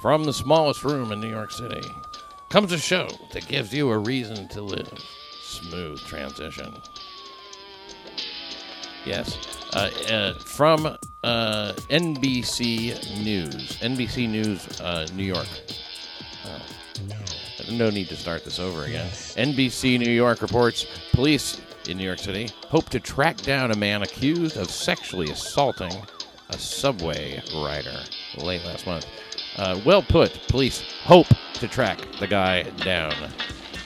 From the smallest room in New York City comes a show that gives you a reason to live. Smooth transition. Yes. Uh, uh, from uh, NBC News. NBC News, uh, New York. Uh, no need to start this over again. NBC New York reports police in New York City hope to track down a man accused of sexually assaulting a subway rider late last month. Uh, well put. Police hope to track the guy down.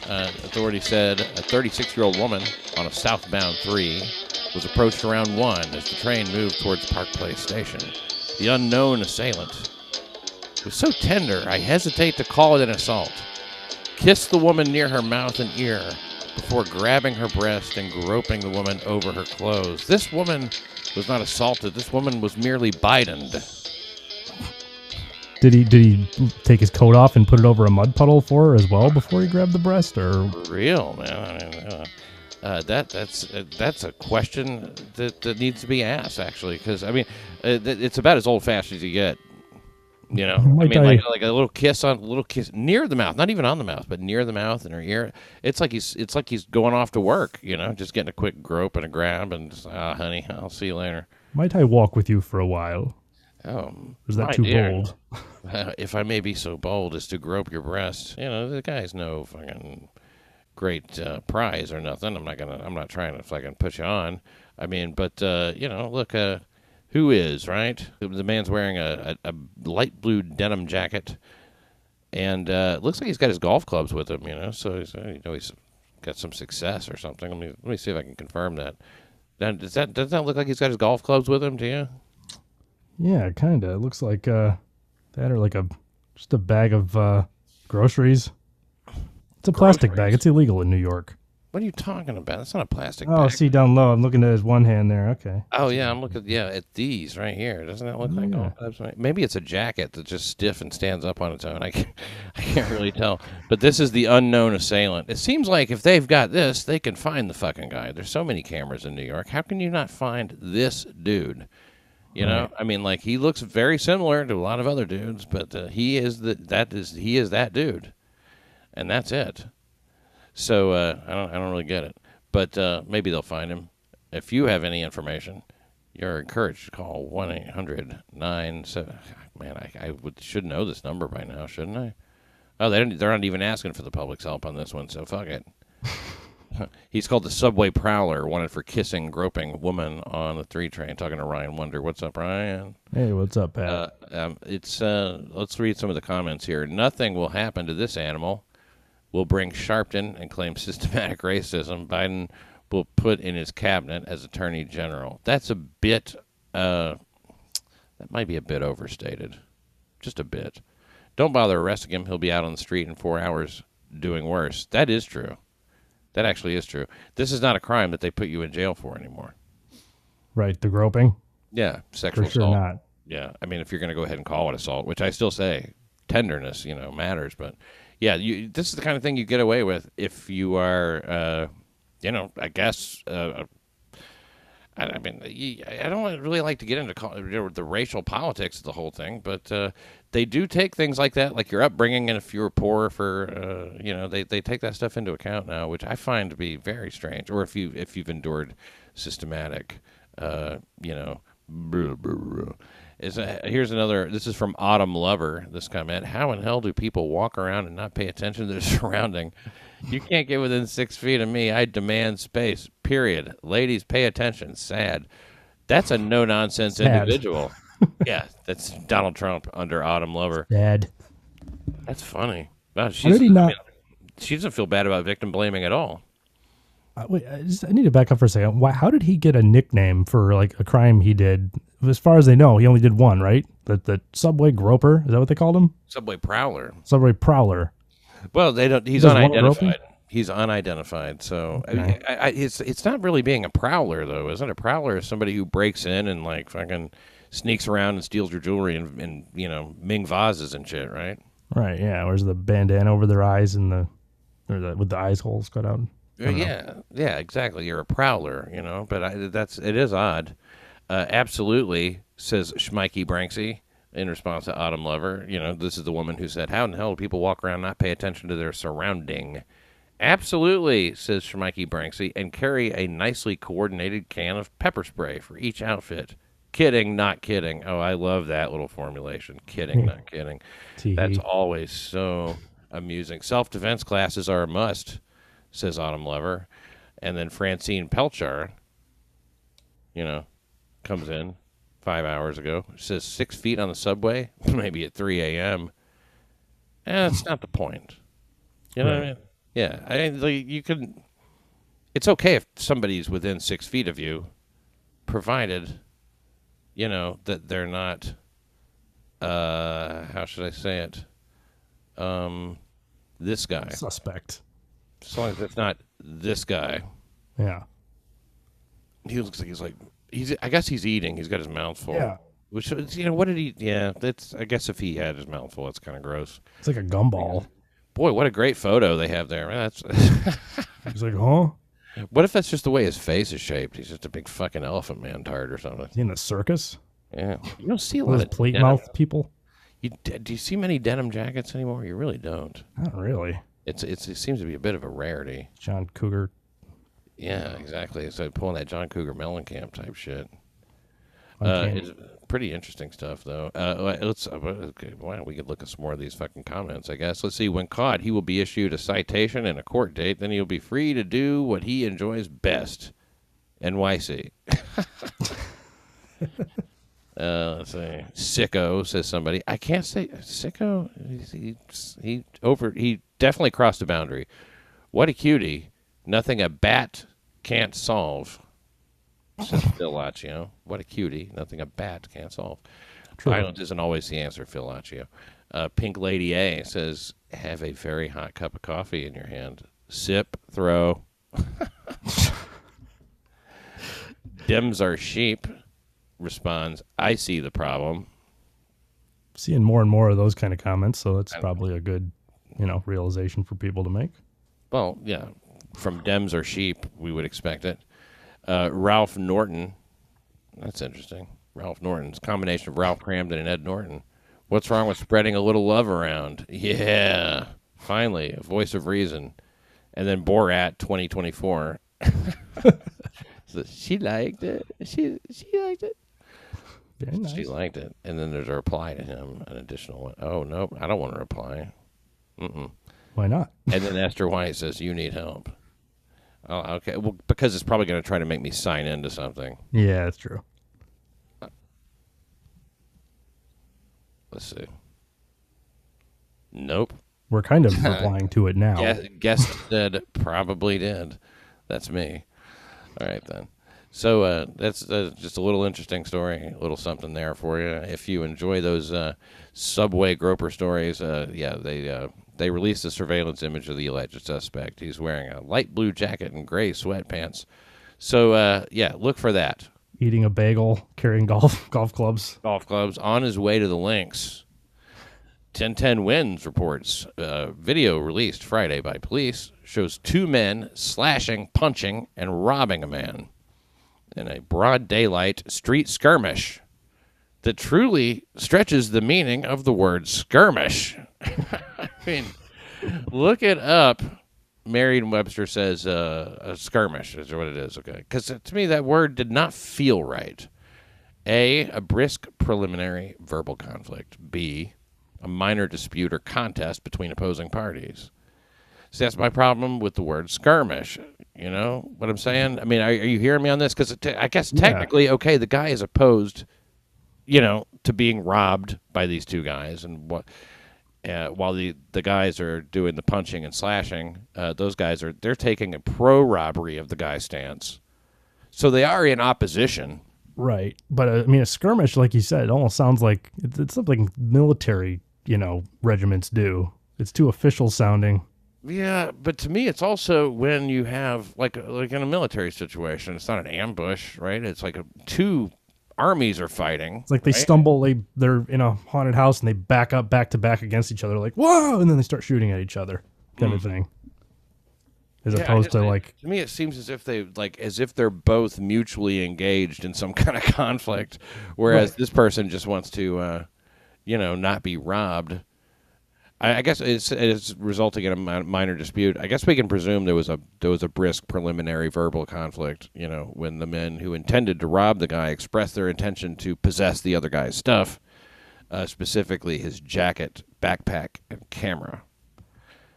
Uh, authorities said a 36 year old woman on a southbound 3 was approached around 1 as the train moved towards Park Place Station. The unknown assailant was so tender, I hesitate to call it an assault. Kissed the woman near her mouth and ear before grabbing her breast and groping the woman over her clothes. This woman was not assaulted. This woman was merely bidened. Did he did he take his coat off and put it over a mud puddle for her as well before he grabbed the breast, or For real, man. I mean, uh, uh, that that's uh, that's a question that, that needs to be asked, actually, because I mean, uh, th- it's about as old fashioned as you get. You know, I mean, I- like like a little kiss on a little kiss near the mouth, not even on the mouth, but near the mouth and her ear. It's like he's it's like he's going off to work. You know, just getting a quick grope and a grab, and just, ah, honey, I'll see you later. might I walk with you for a while? Oh, Is that too dear. bold? If I may be so bold as to grope your breast, you know, the guy's no fucking great uh, prize or nothing. I'm not gonna. I'm not trying to fucking put you on. I mean, but uh, you know, look, uh, who is right? The man's wearing a, a, a light blue denim jacket, and uh, looks like he's got his golf clubs with him. You know, so he's, you know he's got some success or something. Let me let me see if I can confirm that. Now, does that does that look like he's got his golf clubs with him Do you? Yeah, kind of. It looks like uh, that or like a just a bag of uh, groceries. It's a plastic bag. It's illegal in New York. What are you talking about? That's not a plastic Oh, bag. see down low. I'm looking at his one hand there. Okay. Oh yeah, I'm looking. Yeah, at these right here. Doesn't that look like? Yeah. golf clubs? Right? Maybe it's a jacket that's just stiff and stands up on its own. I can't, I can't really tell. But this is the unknown assailant. It seems like if they've got this, they can find the fucking guy. There's so many cameras in New York. How can you not find this dude? You know, I mean, like he looks very similar to a lot of other dudes, but uh, he is the that is he is that dude, and that's it. So uh, I don't I don't really get it, but uh, maybe they'll find him. If you have any information, you're encouraged to call one eight hundred nine seven. Man, I, I would, should know this number by now, shouldn't I? Oh, they they're not even asking for the public's help on this one, so fuck it. He's called the Subway Prowler, wanted for kissing, groping woman on the three train. Talking to Ryan Wunder. What's up, Ryan? Hey, what's up, Pat? Uh, um, it's uh, let's read some of the comments here. Nothing will happen to this animal. Will bring Sharpton and claim systematic racism. Biden will put in his cabinet as Attorney General. That's a bit. Uh, that might be a bit overstated, just a bit. Don't bother arresting him. He'll be out on the street in four hours doing worse. That is true. That actually is true. This is not a crime that they put you in jail for anymore. right, the groping Yeah, for sexual sure assault. not. Yeah, I mean, if you're going to go ahead and call it assault, which I still say tenderness, you know, matters. But yeah, you, this is the kind of thing you get away with if you are, uh, you know, I guess. Uh, I, mean, I don't really like to get into the racial politics of the whole thing, but uh, they do take things like that, like your upbringing, and if you were poor, for uh, you know, they, they take that stuff into account now, which I find to be very strange. Or if you if you've endured systematic, uh, you know, blah, blah, blah. Is a, here's another. This is from Autumn Lover. This comment: How in hell do people walk around and not pay attention to their surrounding? You can't get within six feet of me. I demand space. Period. Ladies, pay attention. Sad. That's a no nonsense individual. yeah, that's Donald Trump under Autumn Lover. Dad. That's funny. Wow, How she's, did he not? she doesn't feel bad about victim blaming at all. Uh, wait, I, just, I need to back up for a second. Why, how did he get a nickname for like a crime he did? As far as they know, he only did one, right? The the subway groper. Is that what they called him? Subway Prowler. Subway prowler. Well, they don't. He's unidentified. He's unidentified. So I mean, Okay. I, I, it's it's not really being a prowler though, isn't it? A prowler is somebody who breaks in and like fucking sneaks around and steals your jewelry and, and you know Ming vases and shit, right? Right. Yeah. Where's the bandana over their eyes and the or the with the eyes holes cut out? Uh, Yeah, yeah, exactly. You're a prowler, you know. But I, that's it is odd. Uh, absolutely, says Schmikey Branksy. In response to Autumn Lover. You know, this is the woman who said, "How in the hell do people walk around and not pay attention to their surrounding?" Absolutely, says Shmikey Branksy, and carry a nicely coordinated can of pepper spray for each outfit. Kidding, not kidding. Oh, I love that little formulation. Kidding, hmm. not kidding. That's always so amusing. Self defense classes are a must, says Autumn Lover. And then Francine Pelchar, you know, comes in five hours ago. Says six feet on the subway, maybe at 3 a.m. Eh, that's not the point. You know what I mean? Yeah. I mean, like, you can. It's okay if somebody's within six feet of you, provided, you know, that they're not. Uh, how should I say it? Um, this guy. Suspect. As long as it's not this guy. Yeah. He looks like he's like he's. I guess he's eating. He's got his mouth full. Yeah. Which you know what did he? Yeah, that's. I guess if he had his mouth full, that's kind of gross. It's like a gumball. Boy, what a great photo they have there. That's. He's like, huh? what if that's just the way his face is shaped? He's just a big fucking elephant man tart or something. Is he in a circus? Yeah, you don't see a lot of plate denim- mouth people? You, do you see many denim jackets anymore? You really don't. Not really. It's it's it seems to be a bit of a rarity. John Cougar. Yeah, exactly. So pulling that John Cougar Mellencamp type shit. Uh, it's pretty interesting stuff, though. Uh, let's. Uh, okay, wow, we could look at some more of these fucking comments, I guess. Let's see. When caught, he will be issued a citation and a court date. Then he'll be free to do what he enjoys best. NYC. uh, let's see. Sicko says somebody. I can't say sicko. He, he over. He definitely crossed a boundary. What a cutie. Nothing a bat can't solve. Says Phil Laccio. What a cutie. Nothing a bat can't solve. True. Violence isn't always the answer, Phil Laccio. Uh, Pink Lady A says, have a very hot cup of coffee in your hand. Sip, throw. Dems are sheep. Responds, I see the problem. Seeing more and more of those kind of comments, so it's probably a good, you know, realization for people to make. Well, yeah, from Dems or sheep, we would expect it. Uh, Ralph Norton, that's interesting. Ralph Norton's combination of Ralph Kramden and Ed Norton. What's wrong with spreading a little love around? Yeah, finally, a voice of reason. And then Borat 2024. So she liked it. She she liked it. Very nice. She liked it. And then there's a reply to him, an additional one. Oh nope, I don't want to reply. Why not? And then Esther White says, "You need help." Oh, okay. Well, because it's probably going to try to make me sign into something. Yeah, that's true. Let's see. Nope. We're kind of replying to it now. Guess, guess said probably did. That's me. All right then. So uh, that's uh, just a little interesting story, a little something there for you. If you enjoy those uh, subway groper stories, uh, yeah, they uh, they released a surveillance image of the alleged suspect. He's wearing a light blue jacket and gray sweatpants. So uh, yeah, look for that. Eating a bagel, carrying golf golf clubs. golf clubs on his way to the links. 1010 Wins reports uh, video released Friday by police shows two men slashing, punching, and robbing a man in a broad daylight street skirmish that truly stretches the meaning of the word skirmish. I mean, look it up. Merriam Webster says uh, a skirmish is what it is. Okay, because to me that word did not feel right. A, a brisk preliminary verbal conflict. B, a minor dispute or contest between opposing parties. See, that's my problem with the word skirmish. You know what I'm saying? I mean, are, are you hearing me on this? Because I guess technically, okay, the guy is opposed, you know, to being robbed by these two guys, and what. Uh, while the, the guys are doing the punching and slashing, uh, those guys are they're taking a pro robbery of the guy stance. So they are in opposition, Right. But uh, I mean, a skirmish, like you said, it almost sounds like it's, it's something military, you know, regiments do. It's too official sounding. Yeah, but to me, it's also when you have like like in a military situation, it's not an ambush, right? It's like a, two armies are fighting. It's like they right? stumble, they they're in a haunted house and they back up back to back against each other, like whoa, and then they start shooting at each other, kind of thing. As Hmm. Yeah, opposed just- to like, to me, it seems as if they like as if they're both mutually engaged in some kind of conflict, whereas Right. this person just wants to, uh, you know, not be robbed. I, I guess it's, it's resulting in a mi- minor dispute. I guess we can presume there was a there was a brisk preliminary verbal conflict. You know, when the men who intended to rob the guy expressed their intention to possess the other guy's stuff, uh, specifically his jacket, backpack, and camera.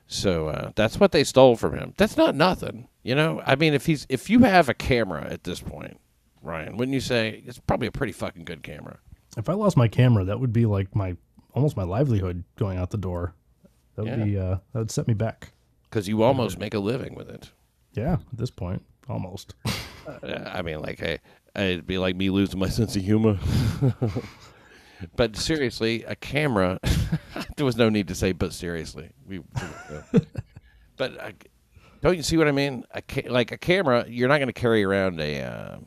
So uh, that's what they stole from him. That's not nothing, you know. I mean, if he's if you have a camera at this point, Ryan, wouldn't you say it's probably a pretty fucking good camera? If I lost my camera, that would be like my almost my livelihood going out the door. That would Yeah. be uh, that would set me back. Because you almost make a living with it. Yeah, at this point, almost. Uh, I mean, like, I, it'd be like me losing my sense of humor. but seriously, a camera. there was no need to say, but seriously, we. but uh, don't you see what I mean? A ca- like a camera, you're not going to carry around a, uh,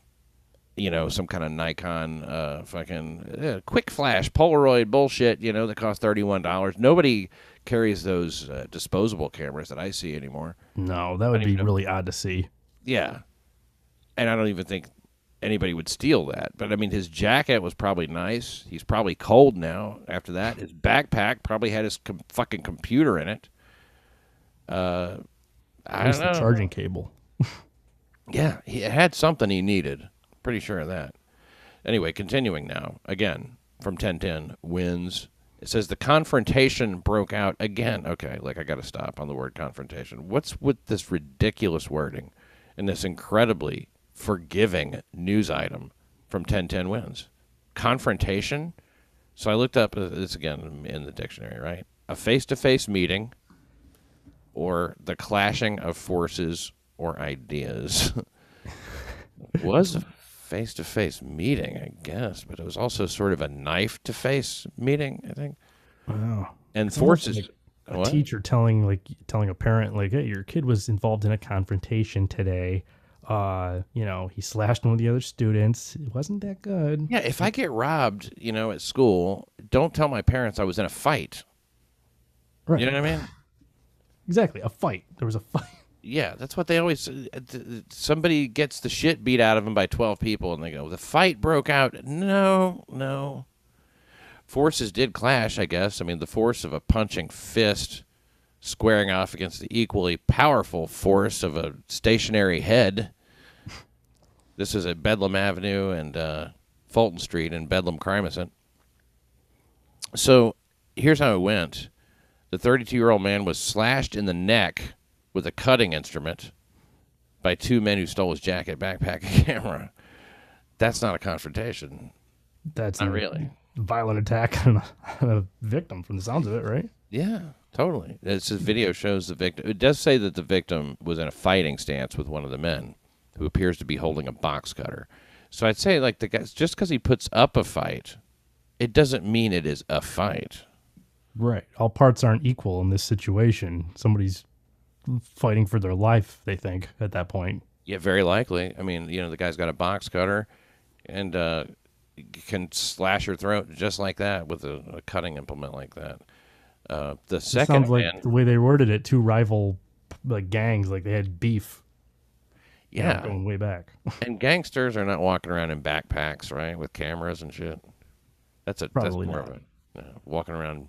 you know, some kind of Nikon, uh, fucking uh, quick flash Polaroid bullshit. You know, that cost thirty one dollars. Nobody carries those uh, disposable cameras that I see anymore. No, that would be know. really odd to see. Yeah. And I don't even think anybody would steal that. But I mean, his jacket was probably nice. He's probably cold now after that. His backpack probably had his com- fucking computer in it. Uh, At I least don't the charging cable. Yeah, he had something he needed. Pretty sure of that. Anyway, continuing now. Again, from 1010, wins. It says the confrontation broke out again. Okay, like I got to stop on the word confrontation. What's with this ridiculous wording in this incredibly forgiving news item from 1010 wins? Confrontation? So I looked up uh, this again in the dictionary, right? A face to face meeting or the clashing of forces or ideas. was face to face meeting, I guess, but it was also sort of a knife to face meeting, I think. Wow. And It's forces. like a what? teacher telling like telling a parent like, "Hey, your kid was involved in a confrontation today. Uh, you know, he slashed one of the other students. It wasn't that good." Yeah, if I get robbed, you know, at school, don't tell my parents I was in a fight. Right. You know what I mean? Exactly. A fight. There was a fight. Yeah, that's what they always. uh, Somebody gets the shit beat out of them by twelve people, and they go, "The fight broke out." No, no. Forces did clash, I guess. I mean, the force of a punching fist squaring off against the equally powerful force of a stationary head. This is at Bedlam Avenue and uh, Fulton Street in Bedlam, Crimson. So here's how it went. The 32 year old man was slashed in the neck with a cutting instrument by two men who stole his jacket, backpack, and camera. That's not a confrontation. That's Not a really. violent attack on a, on a victim from the sounds of it, right? Yeah, totally. It's this video shows the victim. It does say that the victim was in a fighting stance with one of the men, who appears to be holding a box cutter. So I'd say, like the guys, just because he puts up a fight, it doesn't mean it is a fight. Right. All parts aren't equal in this situation. Somebody's fighting for their life, they think, at that point. Yeah, very likely. I mean, you know, the guy's got a box cutter, and uh, can slash your throat just like that with a, a cutting implement like that. Uh, the It second sounds like man, the way they worded it, two rival like gangs, like they had beef. you know, yeah, going way back. and gangsters are not walking around in backpacks, right, with cameras and shit. That's a Probably that's more not. of a uh, walking around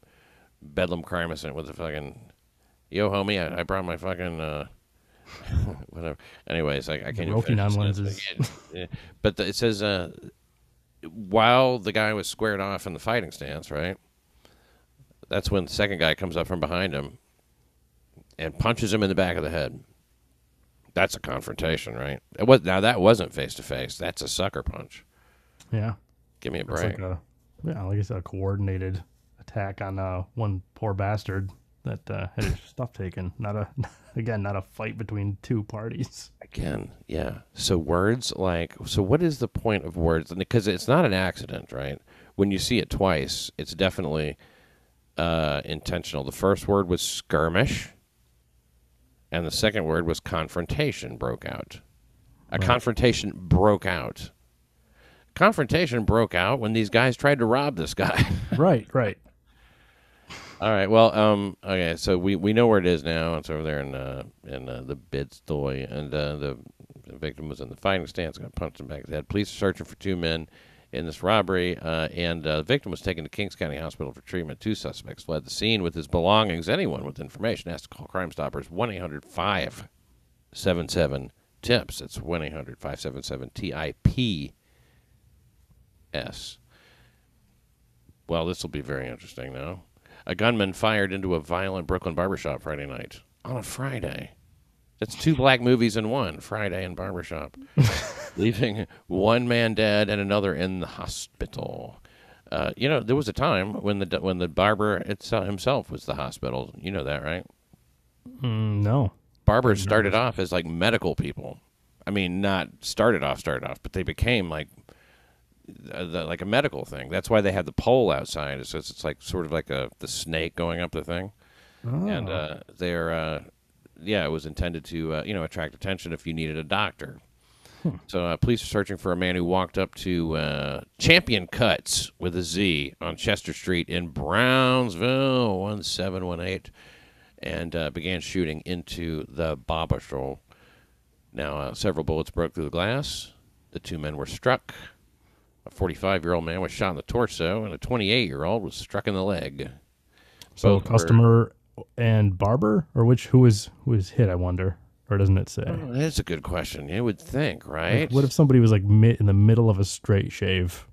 Bedlam Crimson with a fucking yo homie. I, I brought my fucking uh, whatever. Anyways, I, I can't even Rokinon lenses. But the, it says uh, while the guy was squared off in the fighting stance, right? That's when the second guy comes up from behind him and punches him in the back of the head. That's a confrontation, right? It was now that wasn't face to face. That's a sucker punch. Yeah. Give me a break. like a yeah, like I said, a coordinated attack on uh, one poor bastard that uh, had his stuff taken. Not a again, not a fight between two parties. Again, yeah. So words like so. What is the point of words? Because it's not an accident, right? When you see it twice, it's definitely uh, intentional. The first word was skirmish, and the second word was confrontation. Broke out. A confrontation broke out. Confrontation broke out when these guys tried to rob this guy. right, right. All right. Well, um, okay. So we, we know where it is now. It's over there in uh, in uh, the Bed-Stuy, and uh, the, the victim was in the fighting stance. Got punched in the back of the head. Police are searching for two men in this robbery, uh, and uh, the victim was taken to Kings County Hospital for treatment. Two suspects fled the scene with his belongings. Anyone with information has to call Crime Stoppers 1 800 577 TIPS. It's 1 800 577 TIPS. Well, this will be very interesting now. A gunman fired into a violent Brooklyn barbershop Friday night. On a Friday. That's two black movies in one Friday and Barbershop, leaving one man dead and another in the hospital. Uh, you know, there was a time when the when the barber itself, himself was the hospital. You know that, right? Mm, no. Barbers started off as like medical people. I mean, not started off, started off, but they became like uh, the, like a medical thing. That's why they had the pole outside. It's it's like sort of like a the snake going up the thing, and Oh. uh, they're uh, yeah, it was intended to uh, you know attract attention if you needed a doctor. So uh, police are searching for a man who walked up to uh, Champion Cuts with a Z on Chester Street in Brownsville, one seven one eight, and uh, began shooting into the barber shop. Now, uh, several bullets broke through the glass. The two men were struck. A 45 year old man was shot in the torso, and a 28 year old was struck in the leg. So Both were- customer and barber, or which who was who was hit? I wonder, or doesn't it say? Oh, that's a good question. You would think, right? Like, what if somebody was like in the middle of a straight shave?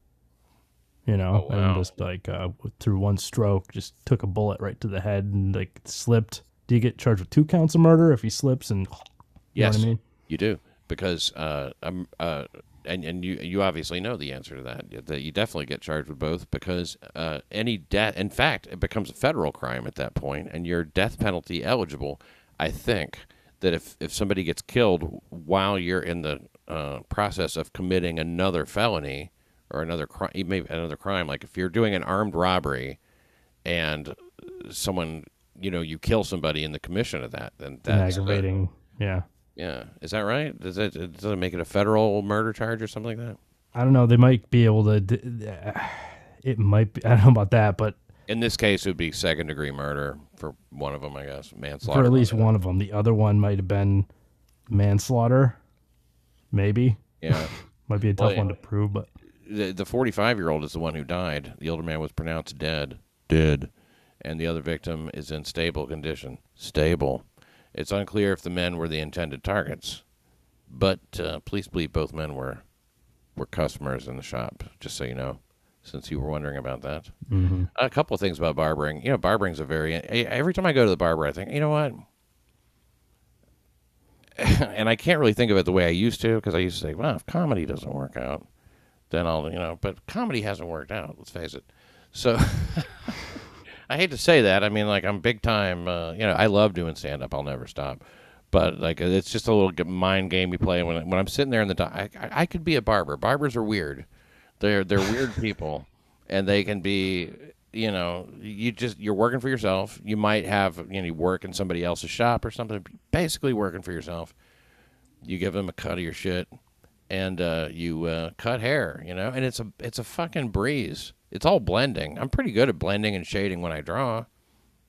You know, Oh, wow. and just like uh, through one stroke, just took a bullet right to the head and like slipped. Do you get charged with two counts of murder if he slips and? You know yes, what I mean? you do because uh, um, uh, and and you you obviously know the answer to that. That you definitely get charged with both because uh, any death, in fact, it becomes a federal crime at that point, and you're death penalty eligible. I think that if if somebody gets killed while you're in the uh, process of committing another felony or another crime, maybe another crime, like if you're doing an armed robbery and someone you know you kill somebody in the commission of that, then that's aggravating. Yeah. Yeah, is that right? Does it does it make it a federal murder charge or something like that? I don't know. They might be able to. uh, It might be. I don't know about that, but In this case, it would be second degree murder for one of them, I guess, manslaughter. for at least one of them, the other one might have been manslaughter. Maybe Yeah, might be a tough Well, one to prove, but the the forty five year old is the one who died. The older man was pronounced dead. Dead, and the other victim is in stable condition. Stable. It's unclear if the men were the intended targets, but uh, police believe both men were were customers in the shop. Just so you know, since you were wondering about that. A couple of things about barbering. You know, barbering's a very. Every time I go to the barber, I think, you know what? and I can't really think of it the way I used to because I used to say, well, if comedy doesn't work out, then I'll, you know, but comedy hasn't worked out. Let's face it. So I hate to say that. I mean, like I'm big time. Uh, you know, I love doing stand up. I'll never stop. But like, it's just a little mind game you play when when I'm sitting there in the. do- I, I I could be a barber. Barbers are weird. They're they're weird people, and they can be. You know, you just you're working for yourself. You might have you know you work in somebody else's shop or something. Basically, working for yourself. You give them a cut of your shit, and uh, you uh, cut hair. You know, and it's a it's a fucking breeze. It's all blending. I'm pretty good at blending and shading when I draw.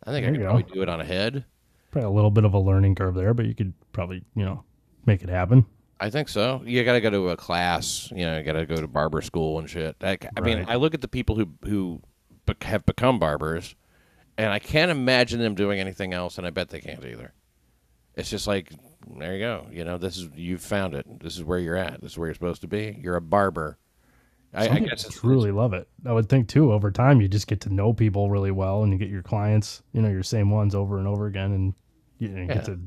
I think I There can you go. probably do it on a head. probably a little bit of a learning curve there. But you could probably you know make it happen. I think so. You got to go to a class. You know, you got to go to barber school and shit. I, I mean, I look at the people who who bec- have become barbers, and I can't imagine them doing anything else, and I bet they can't either. It's just like there you go. You know, this is you've found it. This is where you're at. This is where you're supposed to be. You're a barber. I, I guess truly love it. I would think too. Over time, you just get to know people really well, and you get your clients, you know, your same ones over and over again, and you, you Yeah. get to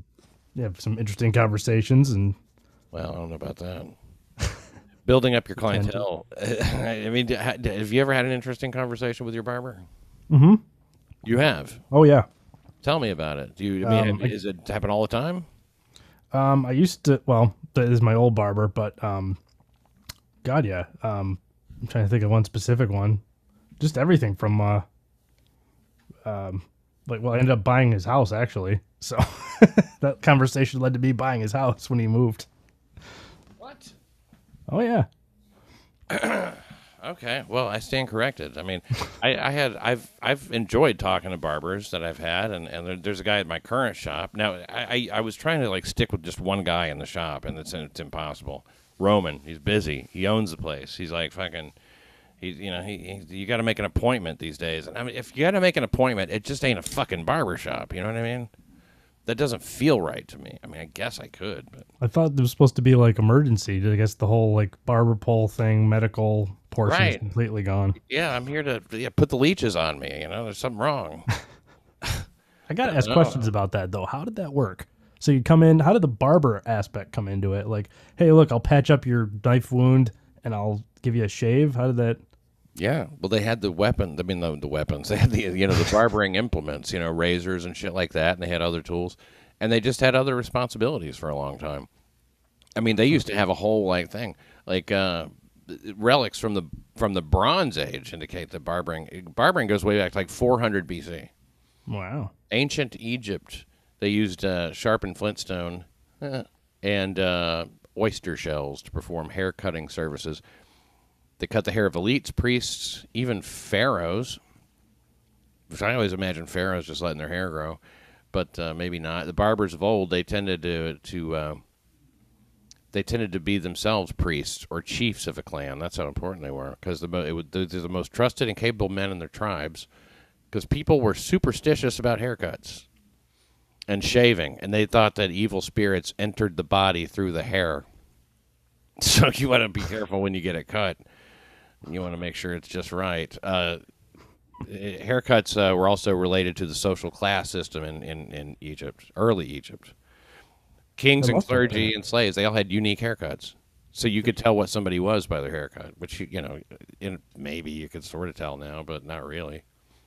have some interesting conversations. And Well, I don't know about that. Building up your clientele. I mean, d- ha- d- have you ever had an interesting conversation with your barber? mm-hmm. You have. oh yeah, Tell me about it. Do you? I mean, Um, is it happen all the time? Um, I used to. Well, that is my old barber, but um, God, yeah. Um, I'm trying to think of one specific one. Just everything from uh, um, like well, I ended up buying his house actually. So that conversation led to me buying his house when he moved. What? Oh yeah. Okay. Well, I stand corrected. I mean, I, I had I've I've enjoyed talking to barbers that I've had, and, and there, there's a guy at my current shop. Now, I, I I was trying to like stick with just one guy in the shop, and it's it's impossible. Roman, he's busy. He owns the place. He's like fucking. He, you know, he, he you got to make an appointment these days. And I mean, if you got to make an appointment, it just ain't a fucking barber shop. You know what I mean? That doesn't feel right to me. I mean, I guess I could, but I thought it was supposed to be like emergency. I guess the whole like barber pole thing, medical portion is Right. completely gone. yeah, I'm here to yeah, put the leeches on me. You know, there's something wrong. I gotta ask know. questions about that though. How did that work? So you come in. How did the barber aspect come into it? Like, hey, look, I'll patch up your knife wound and I'll give you a shave. How did that? Yeah, well, they had the weapon. I mean, the, the weapons. They had the you know the barbering implements, you know, razors and shit like that, and they had other tools, and they just had other responsibilities for a long time. I mean, they used to have a whole like thing, like uh, relics from the from the Bronze Age indicate that barbering barbering goes way back to like 400 BC. Wow. Ancient Egypt, they used uh, sharpened flintstone eh, and uh, oyster shells to perform hair cutting services. They cut the hair of elites, priests, even pharaohs. Which I always imagine pharaohs just letting their hair grow, but uh, maybe not. The barbers of old they tended to to uh, they tended to be themselves priests or chiefs of a clan. That's how important they were, because the it would, they're the most trusted and capable men in their tribes. Because people were superstitious about haircuts and shaving, and they thought that evil spirits entered the body through the hair. So you want to be careful when you get it cut. You want to make sure it's just right. Uh, eh, haircuts uh, were also related to the social class system in, in, in Egypt, early Egypt. Kings and clergy and slaves, they all had unique haircuts. So you could tell what somebody was by their haircut, which, you, you know, in, maybe you could sort of tell now, but not really.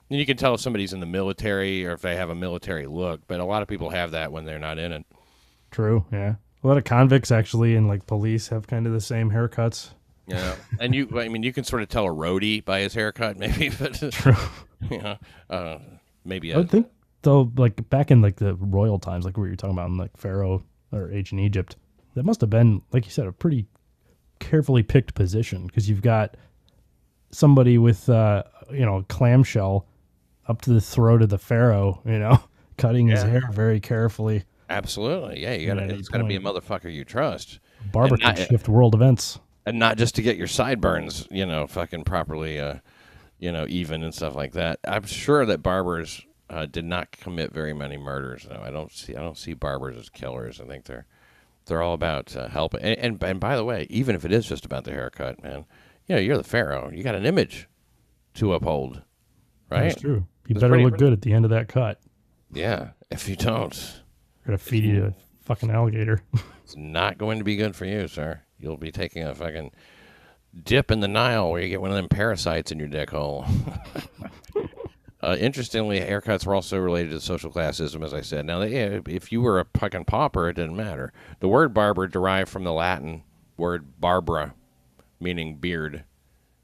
And you can tell if somebody's in the military or if they have a military look, but a lot of people have that when they're not in it. True. Yeah. A lot of convicts actually and like police have kind of the same haircuts. Yeah, and you, I mean, you can sort of tell a roadie by his haircut, maybe, but True. you know, uh, maybe I would think though, like back in like the royal times, like what you're talking about in like Pharaoh or ancient Egypt, that must have been, like you said, a pretty carefully picked position because you've got somebody with, uh, you know, a clamshell up to the throat of the pharaoh, you know, cutting his hair very carefully. absolutely, yeah. You got Yeah, to, at it's got to be a motherfucker you trust, Barber can shift world events. And not just to get your sideburns, you know, fucking properly, uh, you know, even and stuff like that. I'm sure that barbers uh, did not commit very many murders. Though I don't see, I don't see barbers as killers. I think they're they're all about uh, helping. And, and and by the way, even if it is just about the haircut, man, you know, you're the pharaoh. You got an image to uphold, right? That's true. You That's better pretty- look good at the end of that cut. Yeah. If you don't, Gotta feed you a fucking alligator. it's not going to be good for you, sir. You'll be taking a fucking dip in the Nile where you get one of them parasites in your dick hole. uh, interestingly, haircuts were also related to social classism, as I said. Now, if you were a fucking pauper, it didn't matter. The word barber derived from the Latin word barbara, meaning beard.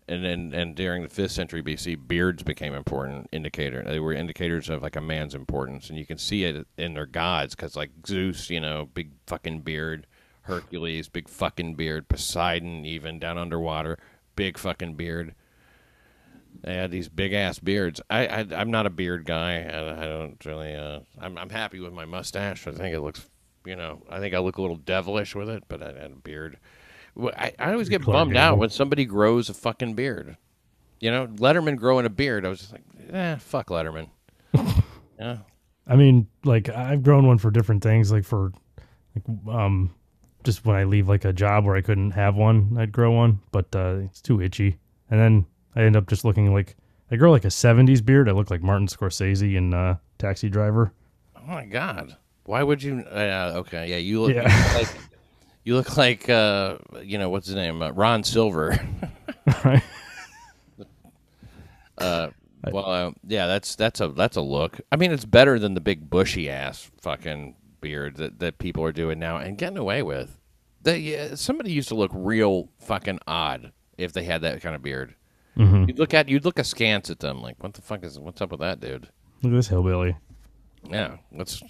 And then, and during the fifth century BC, beards became important indicator. They were indicators of like a man's importance, and you can see it in their gods because like Zeus, you know, big fucking beard. Hercules, big fucking beard. Poseidon, even down underwater, big fucking beard. They had these big ass beards. I, I I'm not a beard guy. I, I don't really. Uh, I'm I'm happy with my mustache. I think it looks, you know, I think I look a little devilish with it, but I had a beard. I, I always get Clark bummed out when somebody grows a fucking beard. You know, Letterman growing a beard. I was just like, eh, fuck Letterman. yeah, I mean, like I've grown one for different things. Like for, like, um, just when I leave like a job where I couldn't have one, I'd grow one, but uh, it's too itchy. And then I end up just looking like I grow like a '70s beard. I look like Martin Scorsese in uh, Taxi Driver. Oh my god! Why would you? Uh, okay, yeah, you look, Yeah. you look like you look like uh, you know what's his name, uh, Ron Silver. right? Uh, well, uh, yeah, that's that's a that's a look. I mean, it's better than the big bushy ass fucking beard that, that people are doing now and getting away with. They, yeah, somebody used to look real fucking odd if they had that kind of beard. Mm-hmm. You'd look at you'd look askance at them like, what the fuck is what's up with that dude? Look at this hillbilly. Yeah, what's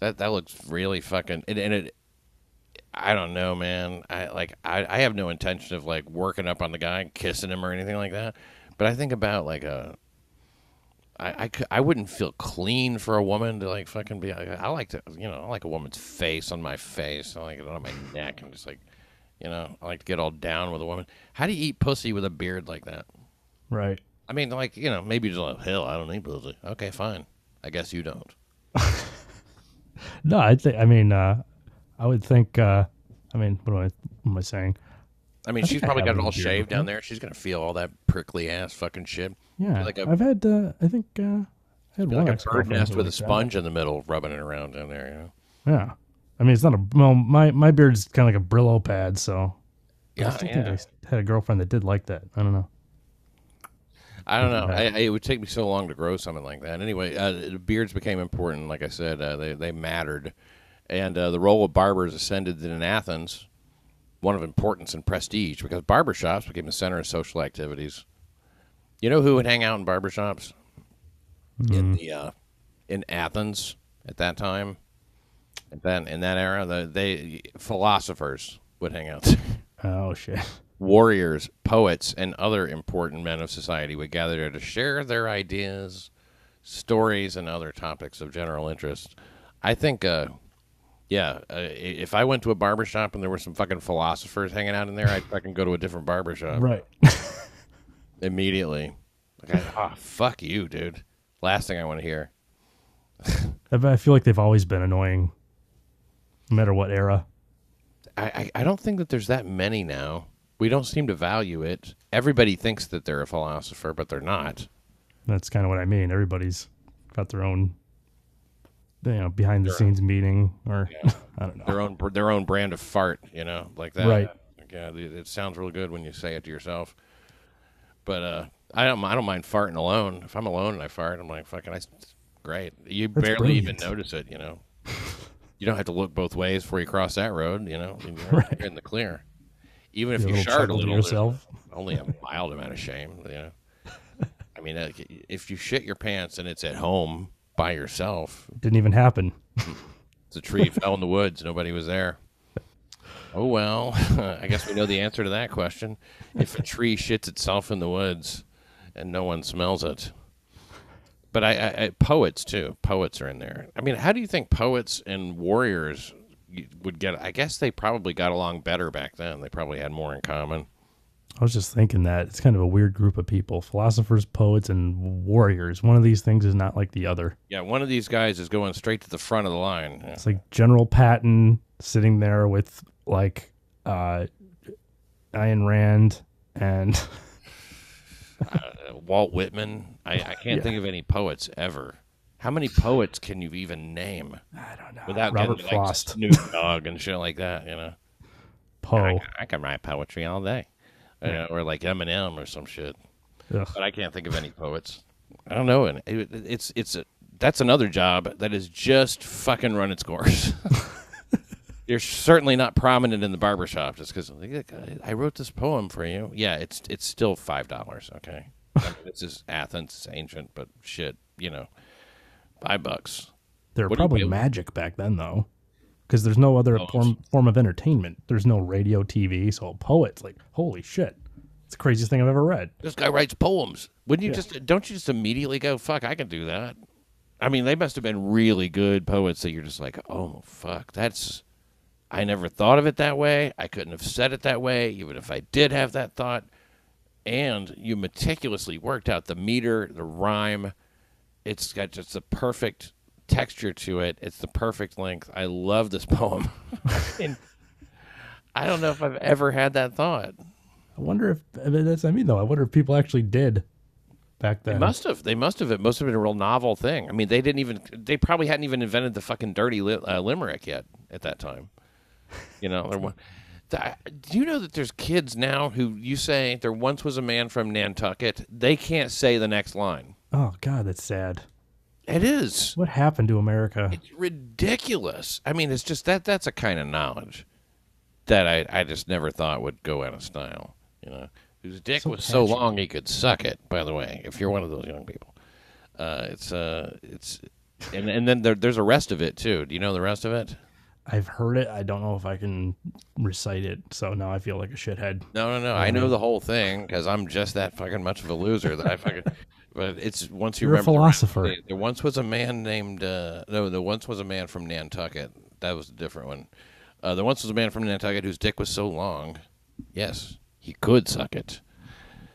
that? That looks really fucking and, and it. I don't know, man. I like I, I have no intention of like working up on the guy, kissing him or anything like that. But I think about like a. I, I, I wouldn't feel clean for a woman to like fucking be. I, I like to you know I like a woman's face on my face. I like it on my neck and just like You know, I like to get all down with a woman. How do you eat pussy with a beard like that? Right. I mean, like you know, maybe just like hell, I don't eat pussy. Okay, fine. I guess you don't. No, I think. I mean, uh, I would think. Uh, I mean, what am I, what am I saying? I mean, I she's probably got it all shaved down there. She's gonna feel all that prickly ass fucking shit. Yeah, Like a- I've had. Uh, I think. Uh, I had one like a bird nest with a like that. sponge in the middle, rubbing it around down there. You know. Yeah, I mean, it's not a. Well, my my beard's kind of like a Brillo pad, so. yeah, I still yeah. think I had a girlfriend that did like that. I don't know. I don't know. I, I, it would take me so long to grow something like that. Anyway, uh, beards became important. Like I said, uh, they they mattered, and uh, the role of barbers ascended in Athens, one of importance and prestige, because barbershops became the center of social activities. You know who would hang out in barbershops in the uh, in Athens at that time? At that in that era, the they philosophers would hang out. Oh shit. warriors, poets, and other important men of society would gather there to share their ideas, stories, and other topics of general interest. I think, uh, yeah, uh, if I went to a barbershop and there were some fucking philosophers hanging out in there, I'd fucking go to a different barbershop. Right. immediately. Like, I, oh, fuck you, dude. Last thing I want to hear. I I feel like they've always been annoying, no matter what era. I, I, I don't think that there's that many now. We don't seem to value it. Everybody thinks that they're a philosopher, but they're not. That's kind of what I mean. Everybody's got their own, you know, behind the scenes meeting, or I don't know. their own their own brand of fart, you know, like that. Right. Like, yeah, it it sounds real good when you say it to yourself. But uh, I don't I don't mind farting alone. If I'm alone and I fart, I'm like fucking, I, great. You That's barely even notice it, you know. you don't have to look both ways before you cross that road, you know. You're, Right. in the clear. Even if You you, a little shart a little, yourself. only a mild amount of shame, you know. I mean, if you shit your pants and it's at home by yourself, Didn't even happen. it's a tree fell in the woods. Nobody was there. Oh well, I guess we know the answer to that question. If a tree shits itself in the woods and no one smells it, but I, I, I poets too. Poets are in there. I mean, how do you think poets and warriors would get? I guess they probably got along better back then. They probably had more in common. I was just thinking that it's kind of a weird group of people: philosophers, poets, and warriors. One of these things is not like the other. Yeah, one of these guys is going straight to the front of the line. Yeah. It's like General Patton sitting there with like uh, Ayn Rand and Uh, Walt Whitman. I, I can't Yeah. think of any poets ever. How many poets can you even name? I don't know without Robert getting, like, Frost, Snoop Dogg and shit like that. You know, I, Poe. I can write poetry all day, You know, or like Eminem or some shit. Ugh. But I can't think of any poets. I don't know. And it, it's it's a, that's another job that is just fucking run its course. You're certainly not prominent in the barbershop just because I wrote this poem for you. Yeah, it's it's still five dollars. Okay, I mean, this is Athens, it's ancient, but shit, you know, five bucks. They were What probably magic back then, though, because there's no other Oh, form form of entertainment. There's no radio, TV. So poets, like, holy shit, it's the craziest thing I've ever read. this guy writes poems. Wouldn't you Yeah. just don't you just immediately go, fuck, I can do that? I mean, they must have been really good poets that you're just like, oh fuck, that's I never thought of it that way. I couldn't have said it that way, even if I did have that thought. And you meticulously worked out the meter, the rhyme. It's got just the perfect texture to it. It's the perfect length. I love this poem. and I don't know if I've ever had that thought. I wonder if I mean, that's I mean though. I wonder if people actually did back then. They must have. They must have. It must have been a real novel thing. I mean, they didn't even. They probably hadn't even invented the fucking dirty li- uh, limerick yet at that time. You know, there wa- Th- do you know that there's kids now who you say there once was a man from Nantucket? They can't say the next line. Oh God, that's sad. It is. What happened to America? It's ridiculous. I mean, it's just that that's a kind of knowledge that I, I just never thought would go out of style. You know, whose dick So was so long he could suck it. By the way, if you're one of those young people, uh, it's uh, it's and and then there, there's a rest of it too. Do you know the rest of it? I've heard it. I don't know if I can recite it. So now I feel like a shithead. No, no, no. I know the whole thing because I'm just that fucking much of a loser that I fucking. But it's once you You're a remember. the rest- philosopher. There, there once was a man named uh, no. There once was a man from Nantucket. That was a different one. Uh, there once was a man from Nantucket whose dick was so long, yes, he could suck it.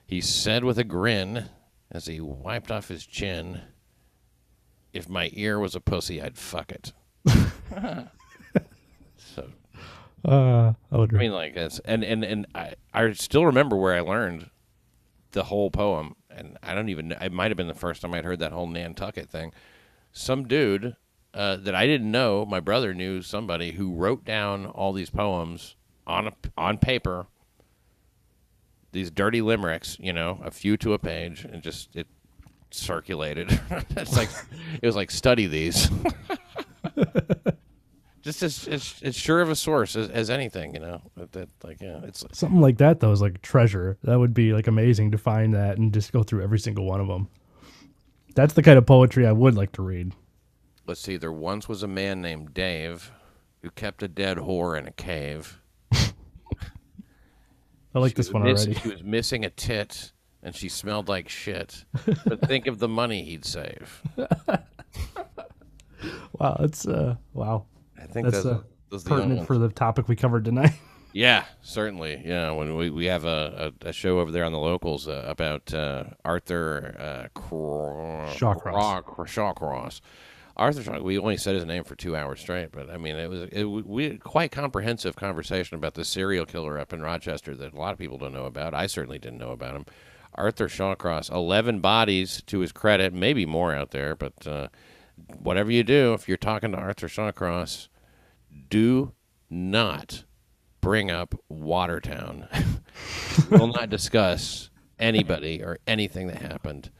He said with a grin as he wiped off his chin, "If my ear was a pussy, I'd fuck it." Uh, I would. I mean, like that's and and and I I still remember where I learned the whole poem, and I don't even. It might have been the first time I'd heard that whole Nantucket thing. Some dude uh, that I didn't know, my brother knew somebody who wrote down all these poems on a, on paper. These dirty limericks, you know, a few to a page, and just it circulated. it's like it was like study these. just as, as, as sure of a source as, as anything, you know. That, that like yeah, it's Something like that though is like a treasure. That would be like amazing to find that and just go through every single one of them. That's the kind of poetry I would like to read. let's see. There once was a man named Dave who kept a dead whore in a cave. I like She this one miss- already. She was missing a tit, and she smelled like shit. but think of the money he'd save. Wow, that's uh, wow, I think that's that's, uh, the pertinent for the topic we covered tonight. Yeah, certainly. Yeah, when we, we have a, a, a show over there on the locals uh, about uh, Arthur uh, Cro- Shawcross. Cro- Shawcross. Arthur Shaw. We only said his name for two hours straight, but I mean, it was it, we had quite comprehensive conversation about the serial killer up in Rochester that a lot of people don't know about. I certainly didn't know about him. Arthur Shawcross, eleven bodies to his credit, maybe more out there, but uh, whatever you do, if you're talking to Arthur Shawcross, do not bring up Watertown. We will not discuss anybody or anything that happened